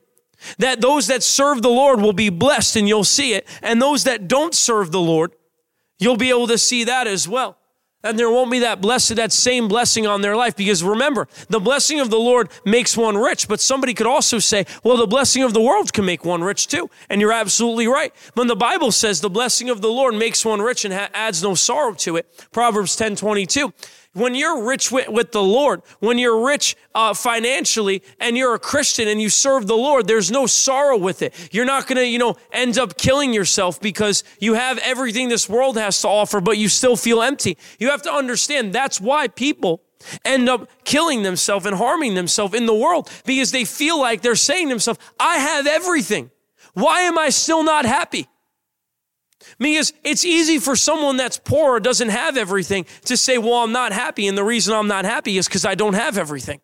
That those that serve the Lord will be blessed and you'll see it. And those that don't serve the Lord, you'll be able to see that as well. and there won't be that blessed that same blessing on their life because remember the blessing of the lord makes one rich but somebody could also say well the blessing of the world can make one rich too and you're absolutely right when the bible says the blessing of the lord makes one rich and adds no sorrow to it proverbs 10 22 when you're rich with, with the Lord, when you're rich uh, financially and you're a Christian and you serve the Lord, there's no sorrow with it. You're not going to, you know, end up killing yourself because you have everything this world has to offer, but you still feel empty. You have to understand that's why people end up killing themselves and harming themselves in the world because they feel like they're saying to themselves, I have everything. Why am I still not happy? Because it's easy for someone that's poor or doesn't have everything to say, well, I'm not happy. And the reason I'm not happy is because I don't have everything.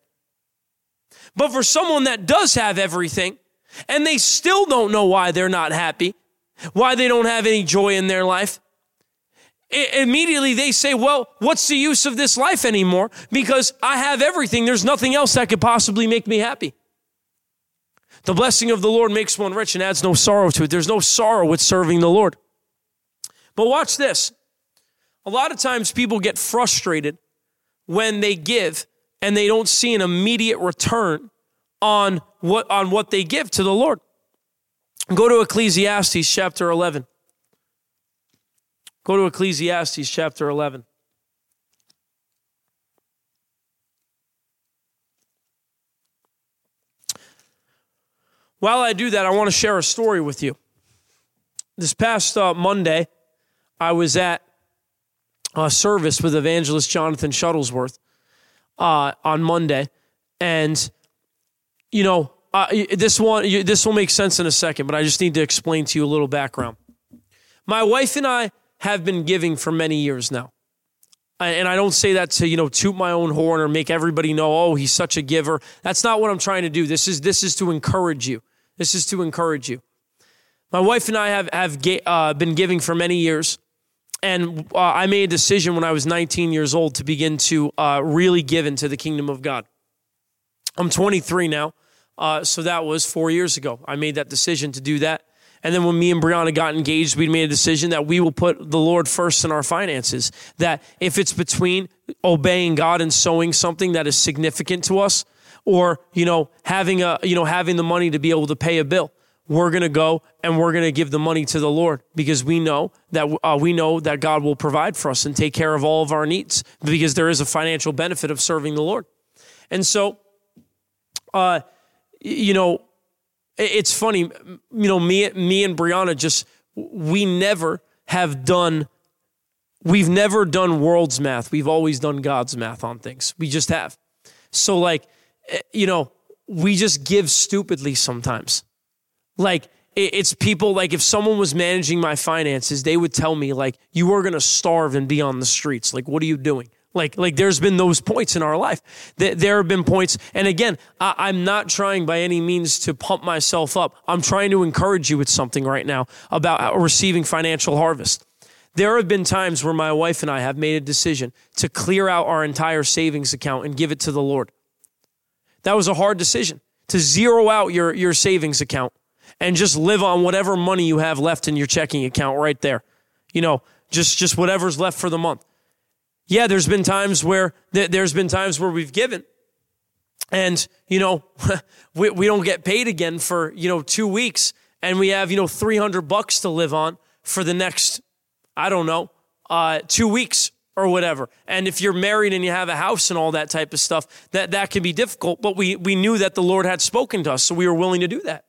But for someone that does have everything and they still don't know why they're not happy, why they don't have any joy in their life, immediately they say, well, what's the use of this life anymore? Because I have everything. There's nothing else that could possibly make me happy. The blessing of the Lord makes one rich and adds no sorrow to it. There's no sorrow with serving the Lord. But watch this. A lot of times people get frustrated when they give and they don't see an immediate return on what, on what they give to the Lord. Go to Ecclesiastes chapter 11. Go to Ecclesiastes chapter 11. While I do that, I want to share a story with you. This past uh, Monday, I was at a service with evangelist Jonathan Shuttlesworth uh, on Monday, and you know uh, this one this will make sense in a second, but I just need to explain to you a little background. My wife and I have been giving for many years now. And I don't say that to, you know, toot my own horn or make everybody know, oh, he's such a giver. That's not what I'm trying to do. This is this is to encourage you. This is to encourage you. My wife and I have have uh, been giving for many years and uh, I made a decision when I was 19 years old to begin to uh, really give into the kingdom of God. I'm 23 now, uh, so that was four years ago. I made that decision to do that. And then when me and Brianna got engaged, we made a decision that we will put the Lord first in our finances. That if it's between obeying God and sowing something that is significant to us, or you know having a you know having the money to be able to pay a bill, we're going to go and we're going to give the money to the Lord because we know that uh, we know that God will provide for us and take care of all of our needs because there is a financial benefit of serving the Lord. And so, uh, you know, it's funny, you know, me, me and Brianna just, we never have done, we've never done world's math. We've always done God's math on things. We just have. So, like, eh, you know, we just give stupidly sometimes like it's people like if someone was managing my finances, they would tell me like you are going to starve and be on the streets. Like what are you doing? Like like there's been those points in our life. There have been points, and again, I, am not trying by any means to pump myself up. I'm trying to encourage you with something right now about receiving financial harvest. There have been times where my wife and I have made a decision to clear out our entire savings account and give it to the Lord. That was a hard decision to zero out your, your savings account and just live on whatever money you have left in your checking account right there. You know, just just whatever's left for the month. Yeah, there's been times where th- there's been times where we've given and you know we, we don't get paid again for you know two weeks and we have you know 300 bucks to live on for the next i don't know uh, two weeks or whatever and if you're married and you have a house and all that type of stuff that that can be difficult but we we knew that the lord had spoken to us so we were willing to do that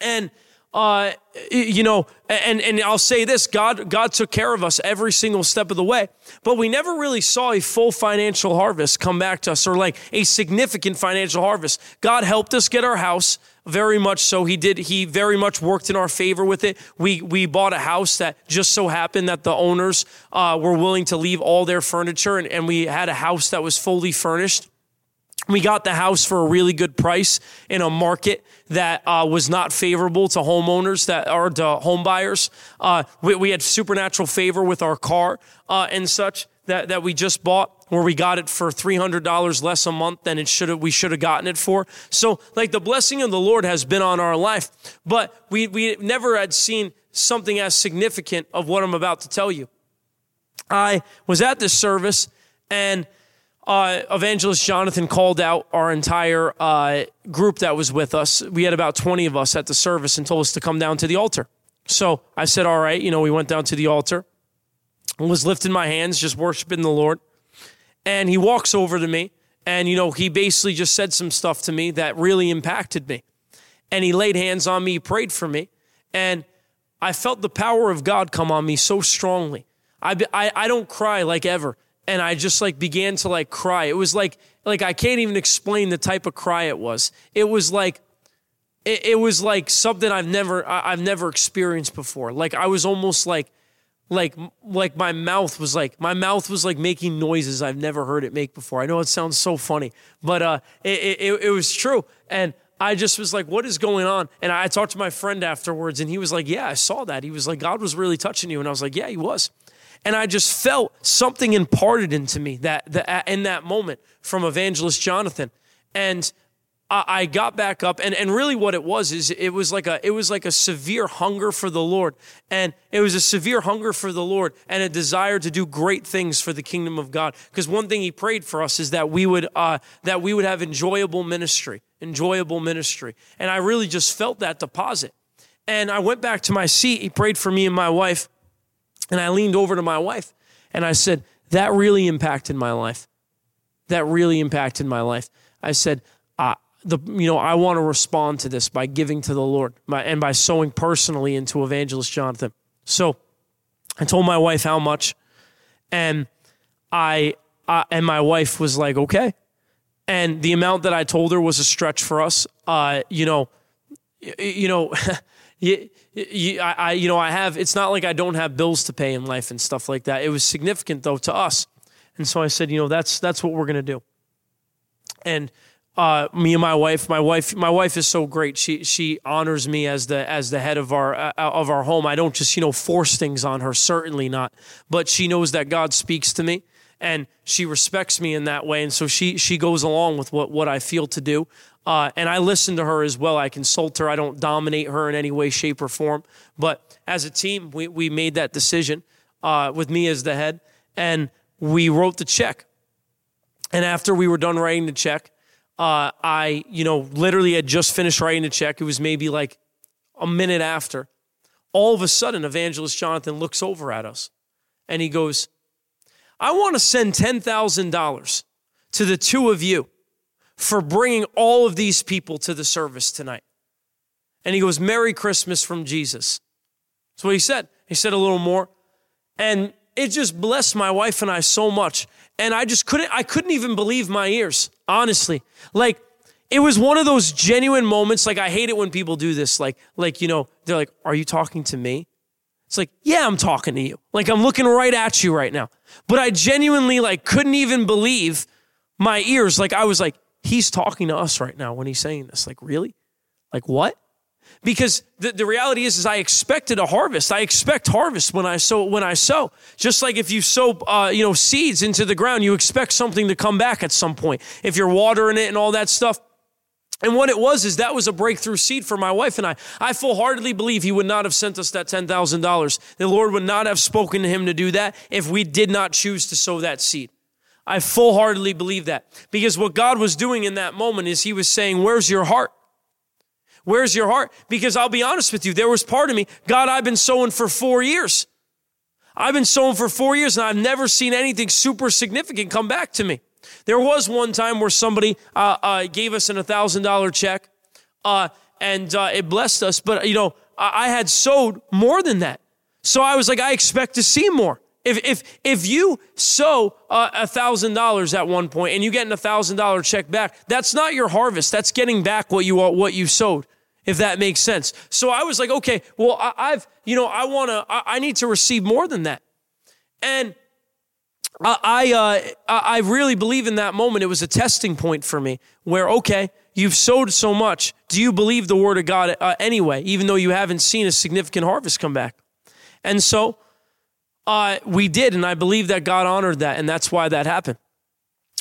and uh, you know, and and I'll say this: God God took care of us every single step of the way, but we never really saw a full financial harvest come back to us, or like a significant financial harvest. God helped us get our house very much so. He did. He very much worked in our favor with it. We we bought a house that just so happened that the owners uh, were willing to leave all their furniture, and, and we had a house that was fully furnished. We got the house for a really good price in a market that uh, was not favorable to homeowners that are to home buyers. Uh, we, we, had supernatural favor with our car uh, and such that, that we just bought, where we got it for three hundred dollars less a month than it should. We should have gotten it for. So, like the blessing of the Lord has been on our life, but we we never had seen something as significant of what I'm about to tell you. I was at this service and uh, evangelist Jonathan called out our entire uh, group that was with us. We had about 20 of us at the service and told us to come down to the altar. So I said, All right. You know, we went down to the altar and was lifting my hands, just worshiping the Lord. And he walks over to me and, you know, he basically just said some stuff to me that really impacted me. And he laid hands on me, prayed for me. And I felt the power of God come on me so strongly. I, I, I don't cry like ever and I just like began to like cry. It was like like I can't even explain the type of cry it was. It was like it, it was like something I've never I've never experienced before. Like I was almost like like like my mouth was like my mouth was like making noises I've never heard it make before. I know it sounds so funny, but uh, it, it, it was true. And I just was like, what is going on? And I talked to my friend afterwards, and he was like, yeah, I saw that. He was like, God was really touching you, and I was like, yeah, he was and I just felt something imparted into me that, that in that moment from evangelist Jonathan. And I, I got back up and, and really what it was is it was like a it was like a severe hunger for the Lord. And it was a severe hunger for the Lord and a desire to do great things for the kingdom of God. Because one thing he prayed for us is that we would uh, that we would have enjoyable ministry, enjoyable ministry. And I really just felt that deposit. And I went back to my seat. He prayed for me and my wife. And I leaned over to my wife and I said, That really impacted my life. That really impacted my life. I said, uh, the, you know, I want to respond to this by giving to the Lord by, and by sowing personally into Evangelist Jonathan. So I told my wife how much, and I, and my wife was like, okay. And the amount that I told her was a stretch for us. Uh, you know, you know, you, I, I, you know, I have, it's not like I don't have bills to pay in life and stuff like that. It was significant though to us. And so I said, you know, that's, that's what we're going to do. And, uh, me and my wife, my wife, my wife is so great. She, she honors me as the, as the head of our, uh, of our home. I don't just, you know, force things on her. Certainly not. But she knows that God speaks to me and she respects me in that way. And so she, she goes along with what, what I feel to do. Uh, and I listen to her as well. I consult her. I don't dominate her in any way, shape, or form. But as a team, we, we made that decision uh, with me as the head, and we wrote the check. And after we were done writing the check, uh, I, you know, literally had just finished writing the check. It was maybe like a minute after. All of a sudden, Evangelist Jonathan looks over at us and he goes, I want to send $10,000 to the two of you for bringing all of these people to the service tonight. And he goes, Merry Christmas from Jesus. That's what he said. He said a little more. And it just blessed my wife and I so much. And I just couldn't, I couldn't even believe my ears, honestly. Like, it was one of those genuine moments. Like, I hate it when people do this. Like, like, you know, they're like, Are you talking to me? It's like, yeah, I'm talking to you. Like, I'm looking right at you right now. But I genuinely, like, couldn't even believe my ears. Like, I was like, he's talking to us right now when he's saying this. Like, really? Like, what? Because the, the reality is, is I expected a harvest. I expect harvest when I sow. When I sow, just like if you sow, uh, you know, seeds into the ground, you expect something to come back at some point. If you're watering it and all that stuff. And what it was is that was a breakthrough seed for my wife and I. I full heartedly believe he would not have sent us that $10,000. The Lord would not have spoken to him to do that if we did not choose to sow that seed. I full heartedly believe that because what God was doing in that moment is He was saying, Where's your heart? Where's your heart? Because I'll be honest with you, there was part of me, God, I've been sowing for four years. I've been sowing for four years and I've never seen anything super significant come back to me. There was one time where somebody uh, uh, gave us an $1,000 check uh, and uh, it blessed us, but you know, I had sowed more than that. So I was like, I expect to see more. If if if you sow a thousand dollars at one point and you get a thousand dollar check back, that's not your harvest. That's getting back what you what you sowed. If that makes sense. So I was like, okay, well, I, have you know I want to I, I, need to receive more than that, and I I, uh, I really believe in that moment it was a testing point for me where okay you've sowed so much do you believe the word of God uh, anyway even though you haven't seen a significant harvest come back, and so uh, we did, and I believe that God honored that, and that's why that happened.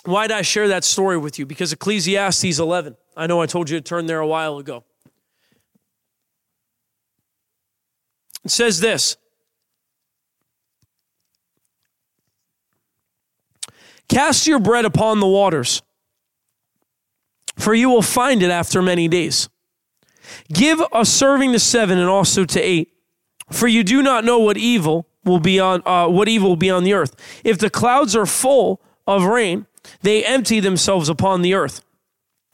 Why did I share that story with you? Because Ecclesiastes 11, I know I told you to turn there a while ago. It says this Cast your bread upon the waters, for you will find it after many days. Give a serving to seven and also to eight, for you do not know what evil will be on uh, what evil will be on the earth. If the clouds are full of rain, they empty themselves upon the earth.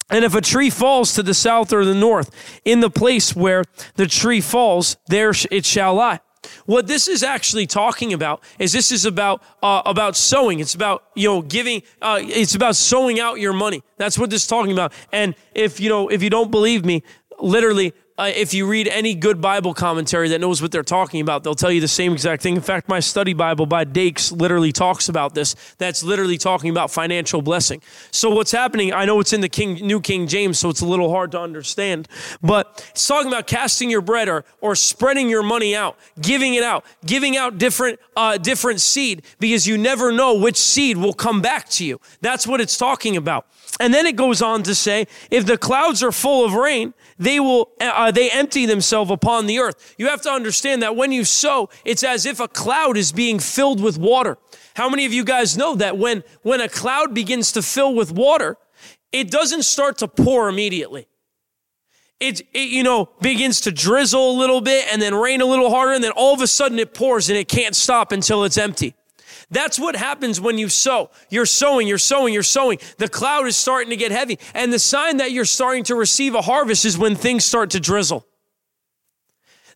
And if a tree falls to the south or the north, in the place where the tree falls, there it shall lie. What this is actually talking about is this is about uh, about sowing. It's about you know giving. Uh, it's about sowing out your money. That's what this is talking about. And if you know if you don't believe me, literally uh, if you read any good Bible commentary that knows what they're talking about, they'll tell you the same exact thing. In fact, my study Bible by Dake's literally talks about this. That's literally talking about financial blessing. So what's happening? I know it's in the King, New King James, so it's a little hard to understand, but it's talking about casting your bread or, or spreading your money out, giving it out, giving out different, uh, different seed because you never know which seed will come back to you. That's what it's talking about. And then it goes on to say, if the clouds are full of rain, they will uh, they empty themselves upon the earth. You have to understand that when you sow, it's as if a cloud is being filled with water. How many of you guys know that when when a cloud begins to fill with water, it doesn't start to pour immediately. It, it, you know begins to drizzle a little bit and then rain a little harder and then all of a sudden it pours and it can't stop until it's empty that's what happens when you sow. You're sowing, you're sowing, you're sowing. The cloud is starting to get heavy. And the sign that you're starting to receive a harvest is when things start to drizzle.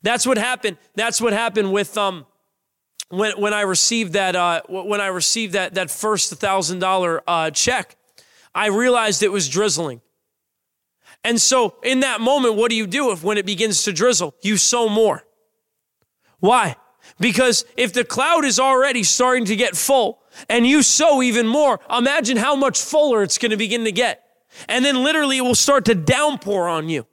That's what happened. That's what happened with um when when I received that uh when I received that that first thousand dollar uh check, I realized it was drizzling. And so in that moment, what do you do if when it begins to drizzle? You sow more. Why? Because if the cloud is already starting to get full and you sow even more, imagine how much fuller it's going to begin to get. And then literally it will start to downpour on you.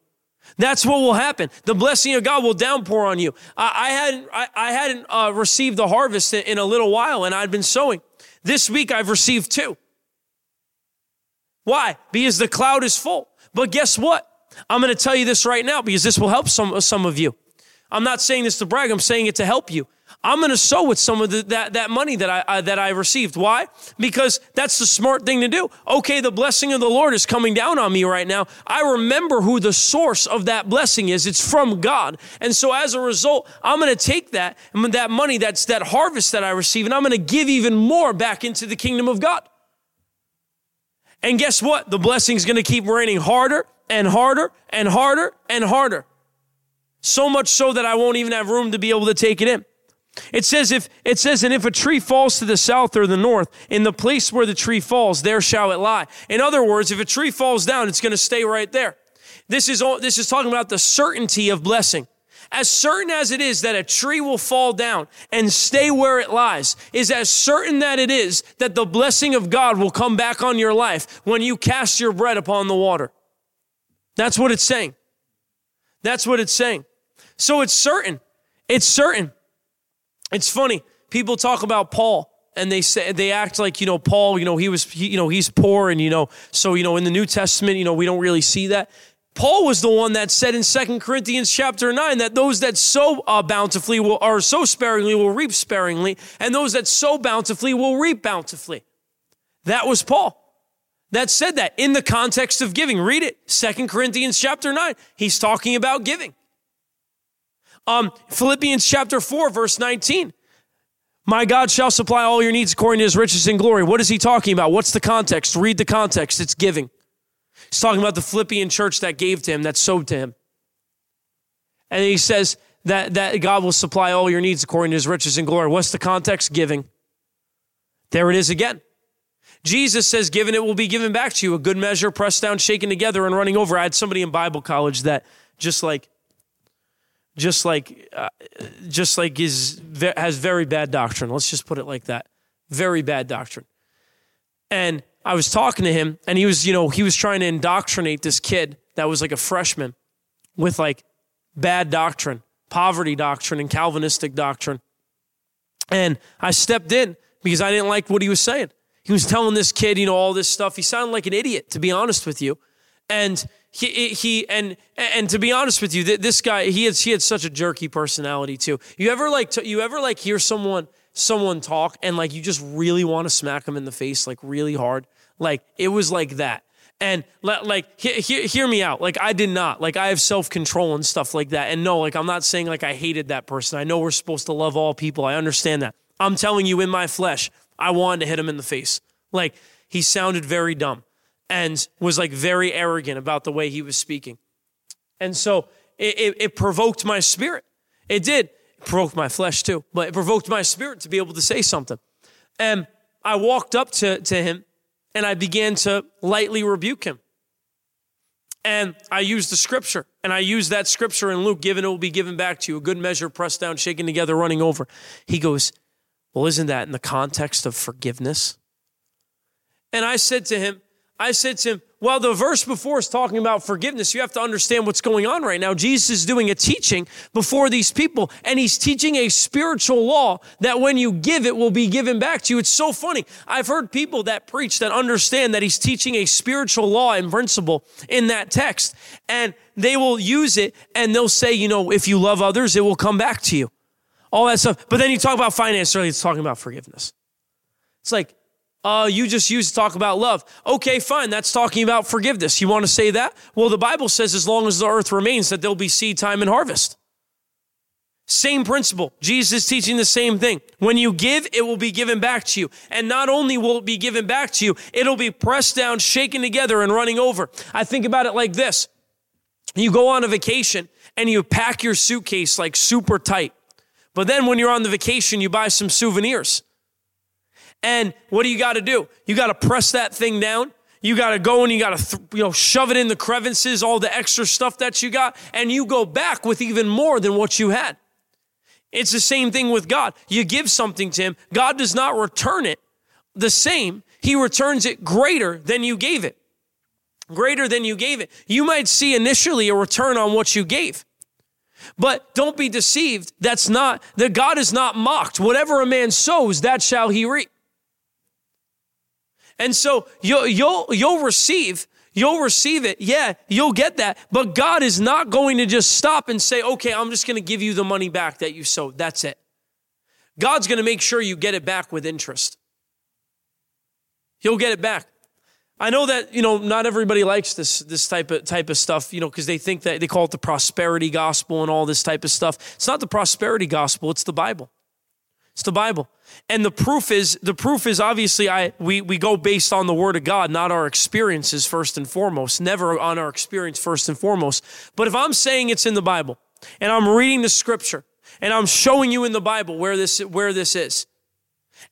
That's what will happen. The blessing of God will downpour on you. I, I hadn't, I, I hadn't uh, received the harvest in, in a little while and I'd been sowing. This week I've received two. Why? Because the cloud is full. But guess what? I'm going to tell you this right now because this will help some, some of you. I'm not saying this to brag. I'm saying it to help you. I'm going to sow with some of the, that, that money that I, that I received. Why? Because that's the smart thing to do. Okay, the blessing of the Lord is coming down on me right now. I remember who the source of that blessing is. It's from God. And so as a result, I'm going to take that, that money, that's that harvest that I receive, and I'm going to give even more back into the kingdom of God. And guess what? The blessing is going to keep raining harder and harder and harder and harder. So much so that I won't even have room to be able to take it in. It says if it says and if a tree falls to the south or the north, in the place where the tree falls, there shall it lie. In other words, if a tree falls down, it's going to stay right there. This is all, this is talking about the certainty of blessing. As certain as it is that a tree will fall down and stay where it lies, is as certain that it is that the blessing of God will come back on your life when you cast your bread upon the water. That's what it's saying. That's what it's saying. So it's certain. It's certain. It's funny. People talk about Paul and they say they act like you know Paul. You know he was he, you know he's poor and you know so you know in the New Testament you know we don't really see that. Paul was the one that said in Second Corinthians chapter 9 that those that sow uh, bountifully will, or so sparingly will reap sparingly, and those that sow bountifully will reap bountifully. That was Paul that said that in the context of giving. Read it, Second Corinthians chapter 9. He's talking about giving. Um, Philippians chapter 4, verse 19. My God shall supply all your needs according to his riches and glory. What is he talking about? What's the context? Read the context. It's giving. He's talking about the Philippian church that gave to him, that sowed to him. And he says that, that God will supply all your needs according to his riches and glory. What's the context? Giving. There it is again. Jesus says, given it will be given back to you, a good measure, pressed down, shaken together, and running over. I had somebody in Bible college that just like just like uh, just like is has very bad doctrine. Let's just put it like that. Very bad doctrine. And I was talking to him and he was, you know, he was trying to indoctrinate this kid that was like a freshman with like bad doctrine, poverty doctrine and Calvinistic doctrine. And I stepped in because I didn't like what he was saying. He was telling this kid, you know, all this stuff. He sounded like an idiot, to be honest with you. And he, he and and to be honest with you, this guy he had he had such a jerky personality too. You ever like you ever like hear someone someone talk and like you just really want to smack them in the face like really hard? Like it was like that. And like, he, he, hear me out. Like, I did not. Like, I have self control and stuff like that. And no, like, I'm not saying like I hated that person. I know we're supposed to love all people. I understand that. I'm telling you, in my flesh, I wanted to hit him in the face. Like, he sounded very dumb and was like very arrogant about the way he was speaking. And so it, it, it provoked my spirit. It did. It provoked my flesh too, but it provoked my spirit to be able to say something. And I walked up to, to him and I began to lightly rebuke him. And I used the scripture, and I used that scripture in Luke, given it will be given back to you, a good measure, pressed down, shaken together, running over. He goes, Well, isn't that in the context of forgiveness? And I said to him, I said to him, well, the verse before is talking about forgiveness. You have to understand what's going on right now. Jesus is doing a teaching before these people, and he's teaching a spiritual law that when you give, it will be given back to you. It's so funny. I've heard people that preach that understand that he's teaching a spiritual law and principle in that text, and they will use it and they'll say, you know, if you love others, it will come back to you. All that stuff. But then you talk about finance, earlier, it's talking about forgiveness. It's like, uh, you just used to talk about love. Okay, fine. That's talking about forgiveness. You want to say that? Well, the Bible says as long as the earth remains, that there'll be seed time and harvest. Same principle. Jesus is teaching the same thing. When you give, it will be given back to you. And not only will it be given back to you, it'll be pressed down, shaken together, and running over. I think about it like this. You go on a vacation and you pack your suitcase like super tight. But then when you're on the vacation, you buy some souvenirs. And what do you got to do? You got to press that thing down. You got to go and you got to, th- you know, shove it in the crevices, all the extra stuff that you got, and you go back with even more than what you had. It's the same thing with God. You give something to Him, God does not return it the same, He returns it greater than you gave it. Greater than you gave it. You might see initially a return on what you gave. But don't be deceived. That's not, that God is not mocked. Whatever a man sows, that shall he reap. And so you'll, you'll, you'll receive, you'll receive it. Yeah, you'll get that. But God is not going to just stop and say, okay, I'm just going to give you the money back that you sowed. That's it. God's going to make sure you get it back with interest. He'll get it back. I know that you know not everybody likes this this type of type of stuff, you know, because they think that they call it the prosperity gospel and all this type of stuff. It's not the prosperity gospel; it's the Bible. It's the Bible. And the proof is the proof is obviously I we we go based on the word of God, not our experiences first and foremost. Never on our experience first and foremost. But if I'm saying it's in the Bible and I'm reading the scripture and I'm showing you in the Bible where this where this is.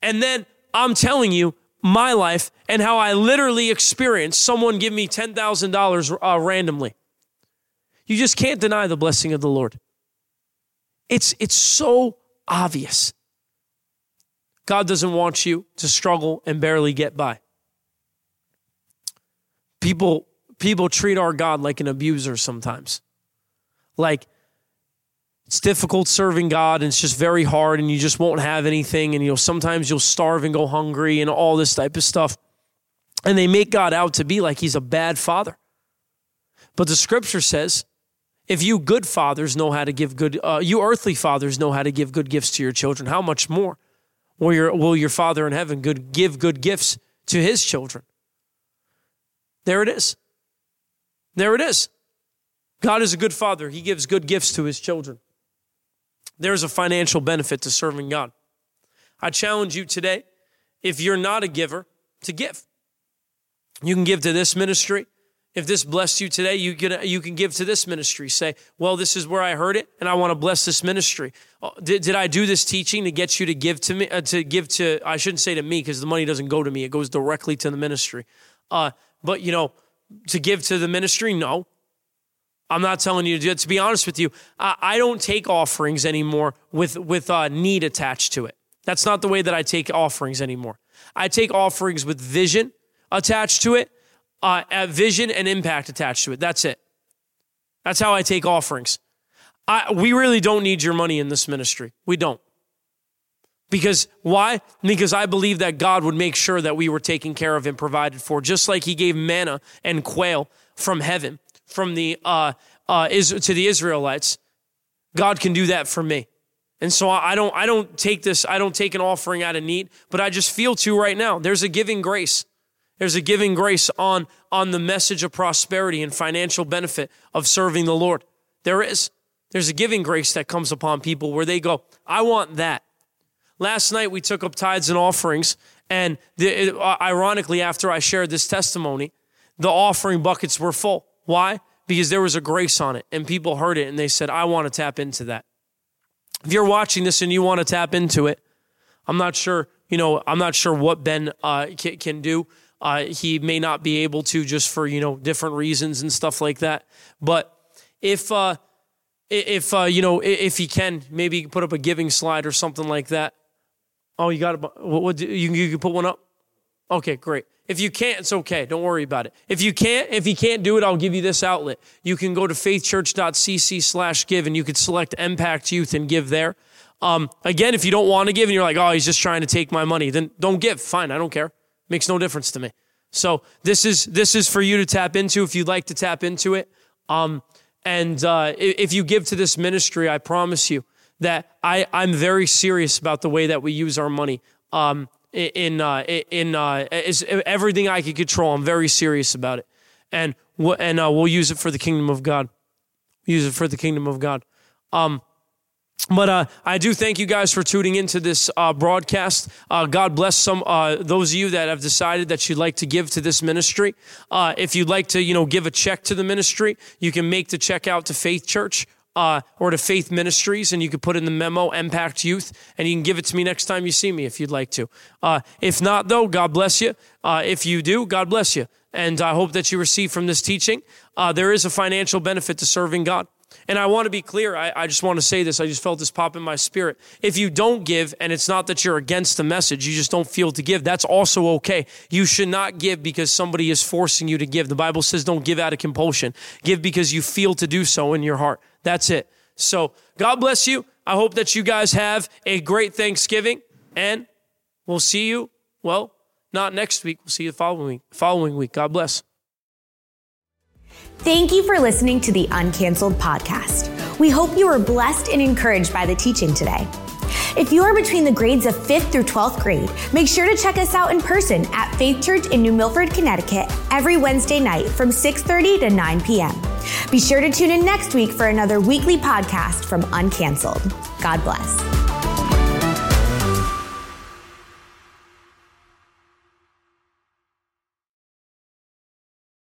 And then I'm telling you my life and how I literally experienced someone give me $10,000 uh, randomly. You just can't deny the blessing of the Lord. It's it's so obvious. God doesn't want you to struggle and barely get by. People people treat our God like an abuser sometimes. Like it's difficult serving God and it's just very hard and you just won't have anything and you know sometimes you'll starve and go hungry and all this type of stuff. And they make God out to be like he's a bad father. But the scripture says if you good fathers know how to give good, uh, you earthly fathers know how to give good gifts to your children, how much more will your, will your Father in heaven good, give good gifts to his children? There it is. There it is. God is a good father. He gives good gifts to his children. There's a financial benefit to serving God. I challenge you today, if you're not a giver, to give. You can give to this ministry. If this blessed you today, you can, you can give to this ministry. Say, well, this is where I heard it, and I want to bless this ministry. Oh, did, did I do this teaching to get you to give to me, uh, to give to, I shouldn't say to me because the money doesn't go to me, it goes directly to the ministry. Uh, but, you know, to give to the ministry, no. I'm not telling you to do it. To be honest with you, I, I don't take offerings anymore with, with uh, need attached to it. That's not the way that I take offerings anymore. I take offerings with vision attached to it uh, vision and impact attached to it. That's it. That's how I take offerings. I, we really don't need your money in this ministry. We don't. Because why? Because I believe that God would make sure that we were taken care of and provided for, just like He gave manna and quail from heaven, from the uh, uh, to the Israelites. God can do that for me. And so I don't I don't take this I don't take an offering out of need, but I just feel to right now. There's a giving grace. There's a giving grace on on the message of prosperity and financial benefit of serving the Lord. There is. There's a giving grace that comes upon people where they go, I want that. Last night we took up tithes and offerings, and the, it, uh, ironically, after I shared this testimony, the offering buckets were full. Why? Because there was a grace on it, and people heard it and they said, I want to tap into that. If you're watching this and you want to tap into it, I'm not sure, you know, I'm not sure what Ben uh, can, can do. Uh, he may not be able to just for, you know, different reasons and stuff like that. But if, uh, if uh, you know, if he can, maybe put up a giving slide or something like that. Oh, you got. What, what you, you can put one up? Okay, great. If you can't, it's okay. Don't worry about it. If you can't, if you can't do it, I'll give you this outlet. You can go to faithchurch.cc slash give and you could select Mpact Youth and give there. Um, again, if you don't want to give and you're like, oh, he's just trying to take my money, then don't give. Fine, I don't care. Makes no difference to me. So this is this is for you to tap into if you'd like to tap into it. Um, and uh, if you give to this ministry, I promise you that I, I'm very serious about the way that we use our money. Um, in uh, in uh, is everything I can control. I'm very serious about it, and and uh, we'll use it for the kingdom of God. Use it for the kingdom of God. Um, but uh, I do thank you guys for tuning into this uh, broadcast. Uh, God bless some uh, those of you that have decided that you'd like to give to this ministry. Uh, if you'd like to, you know, give a check to the ministry, you can make the check out to Faith Church uh, or to Faith Ministries, and you can put in the memo Mpact Youth, and you can give it to me next time you see me if you'd like to. If not, though, God bless you. If you do, God bless you. And I hope that you receive from this teaching. There is a financial benefit to serving God. And I want to be clear. I, I, just want to say this. I just felt this pop in my spirit. If you don't give, and it's not that you're against the message, you just don't feel to give, that's also okay. You should not give because somebody is forcing you to give. The Bible says don't give out of compulsion. Give because you feel to do so in your heart. That's it. So God bless you. I hope that you guys have a great Thanksgiving and we'll see you. Well, not next week. We'll see you the following week. Following week. God bless. Thank you for listening to the Uncanceled podcast. We hope you were blessed and encouraged by the teaching today. If you are between the grades of 5th through 12th grade, make sure to check us out in person at Faith Church in New Milford, Connecticut every Wednesday night from 6:30 to 9 p.m. Be sure to tune in next week for another weekly podcast from Uncanceled. God bless.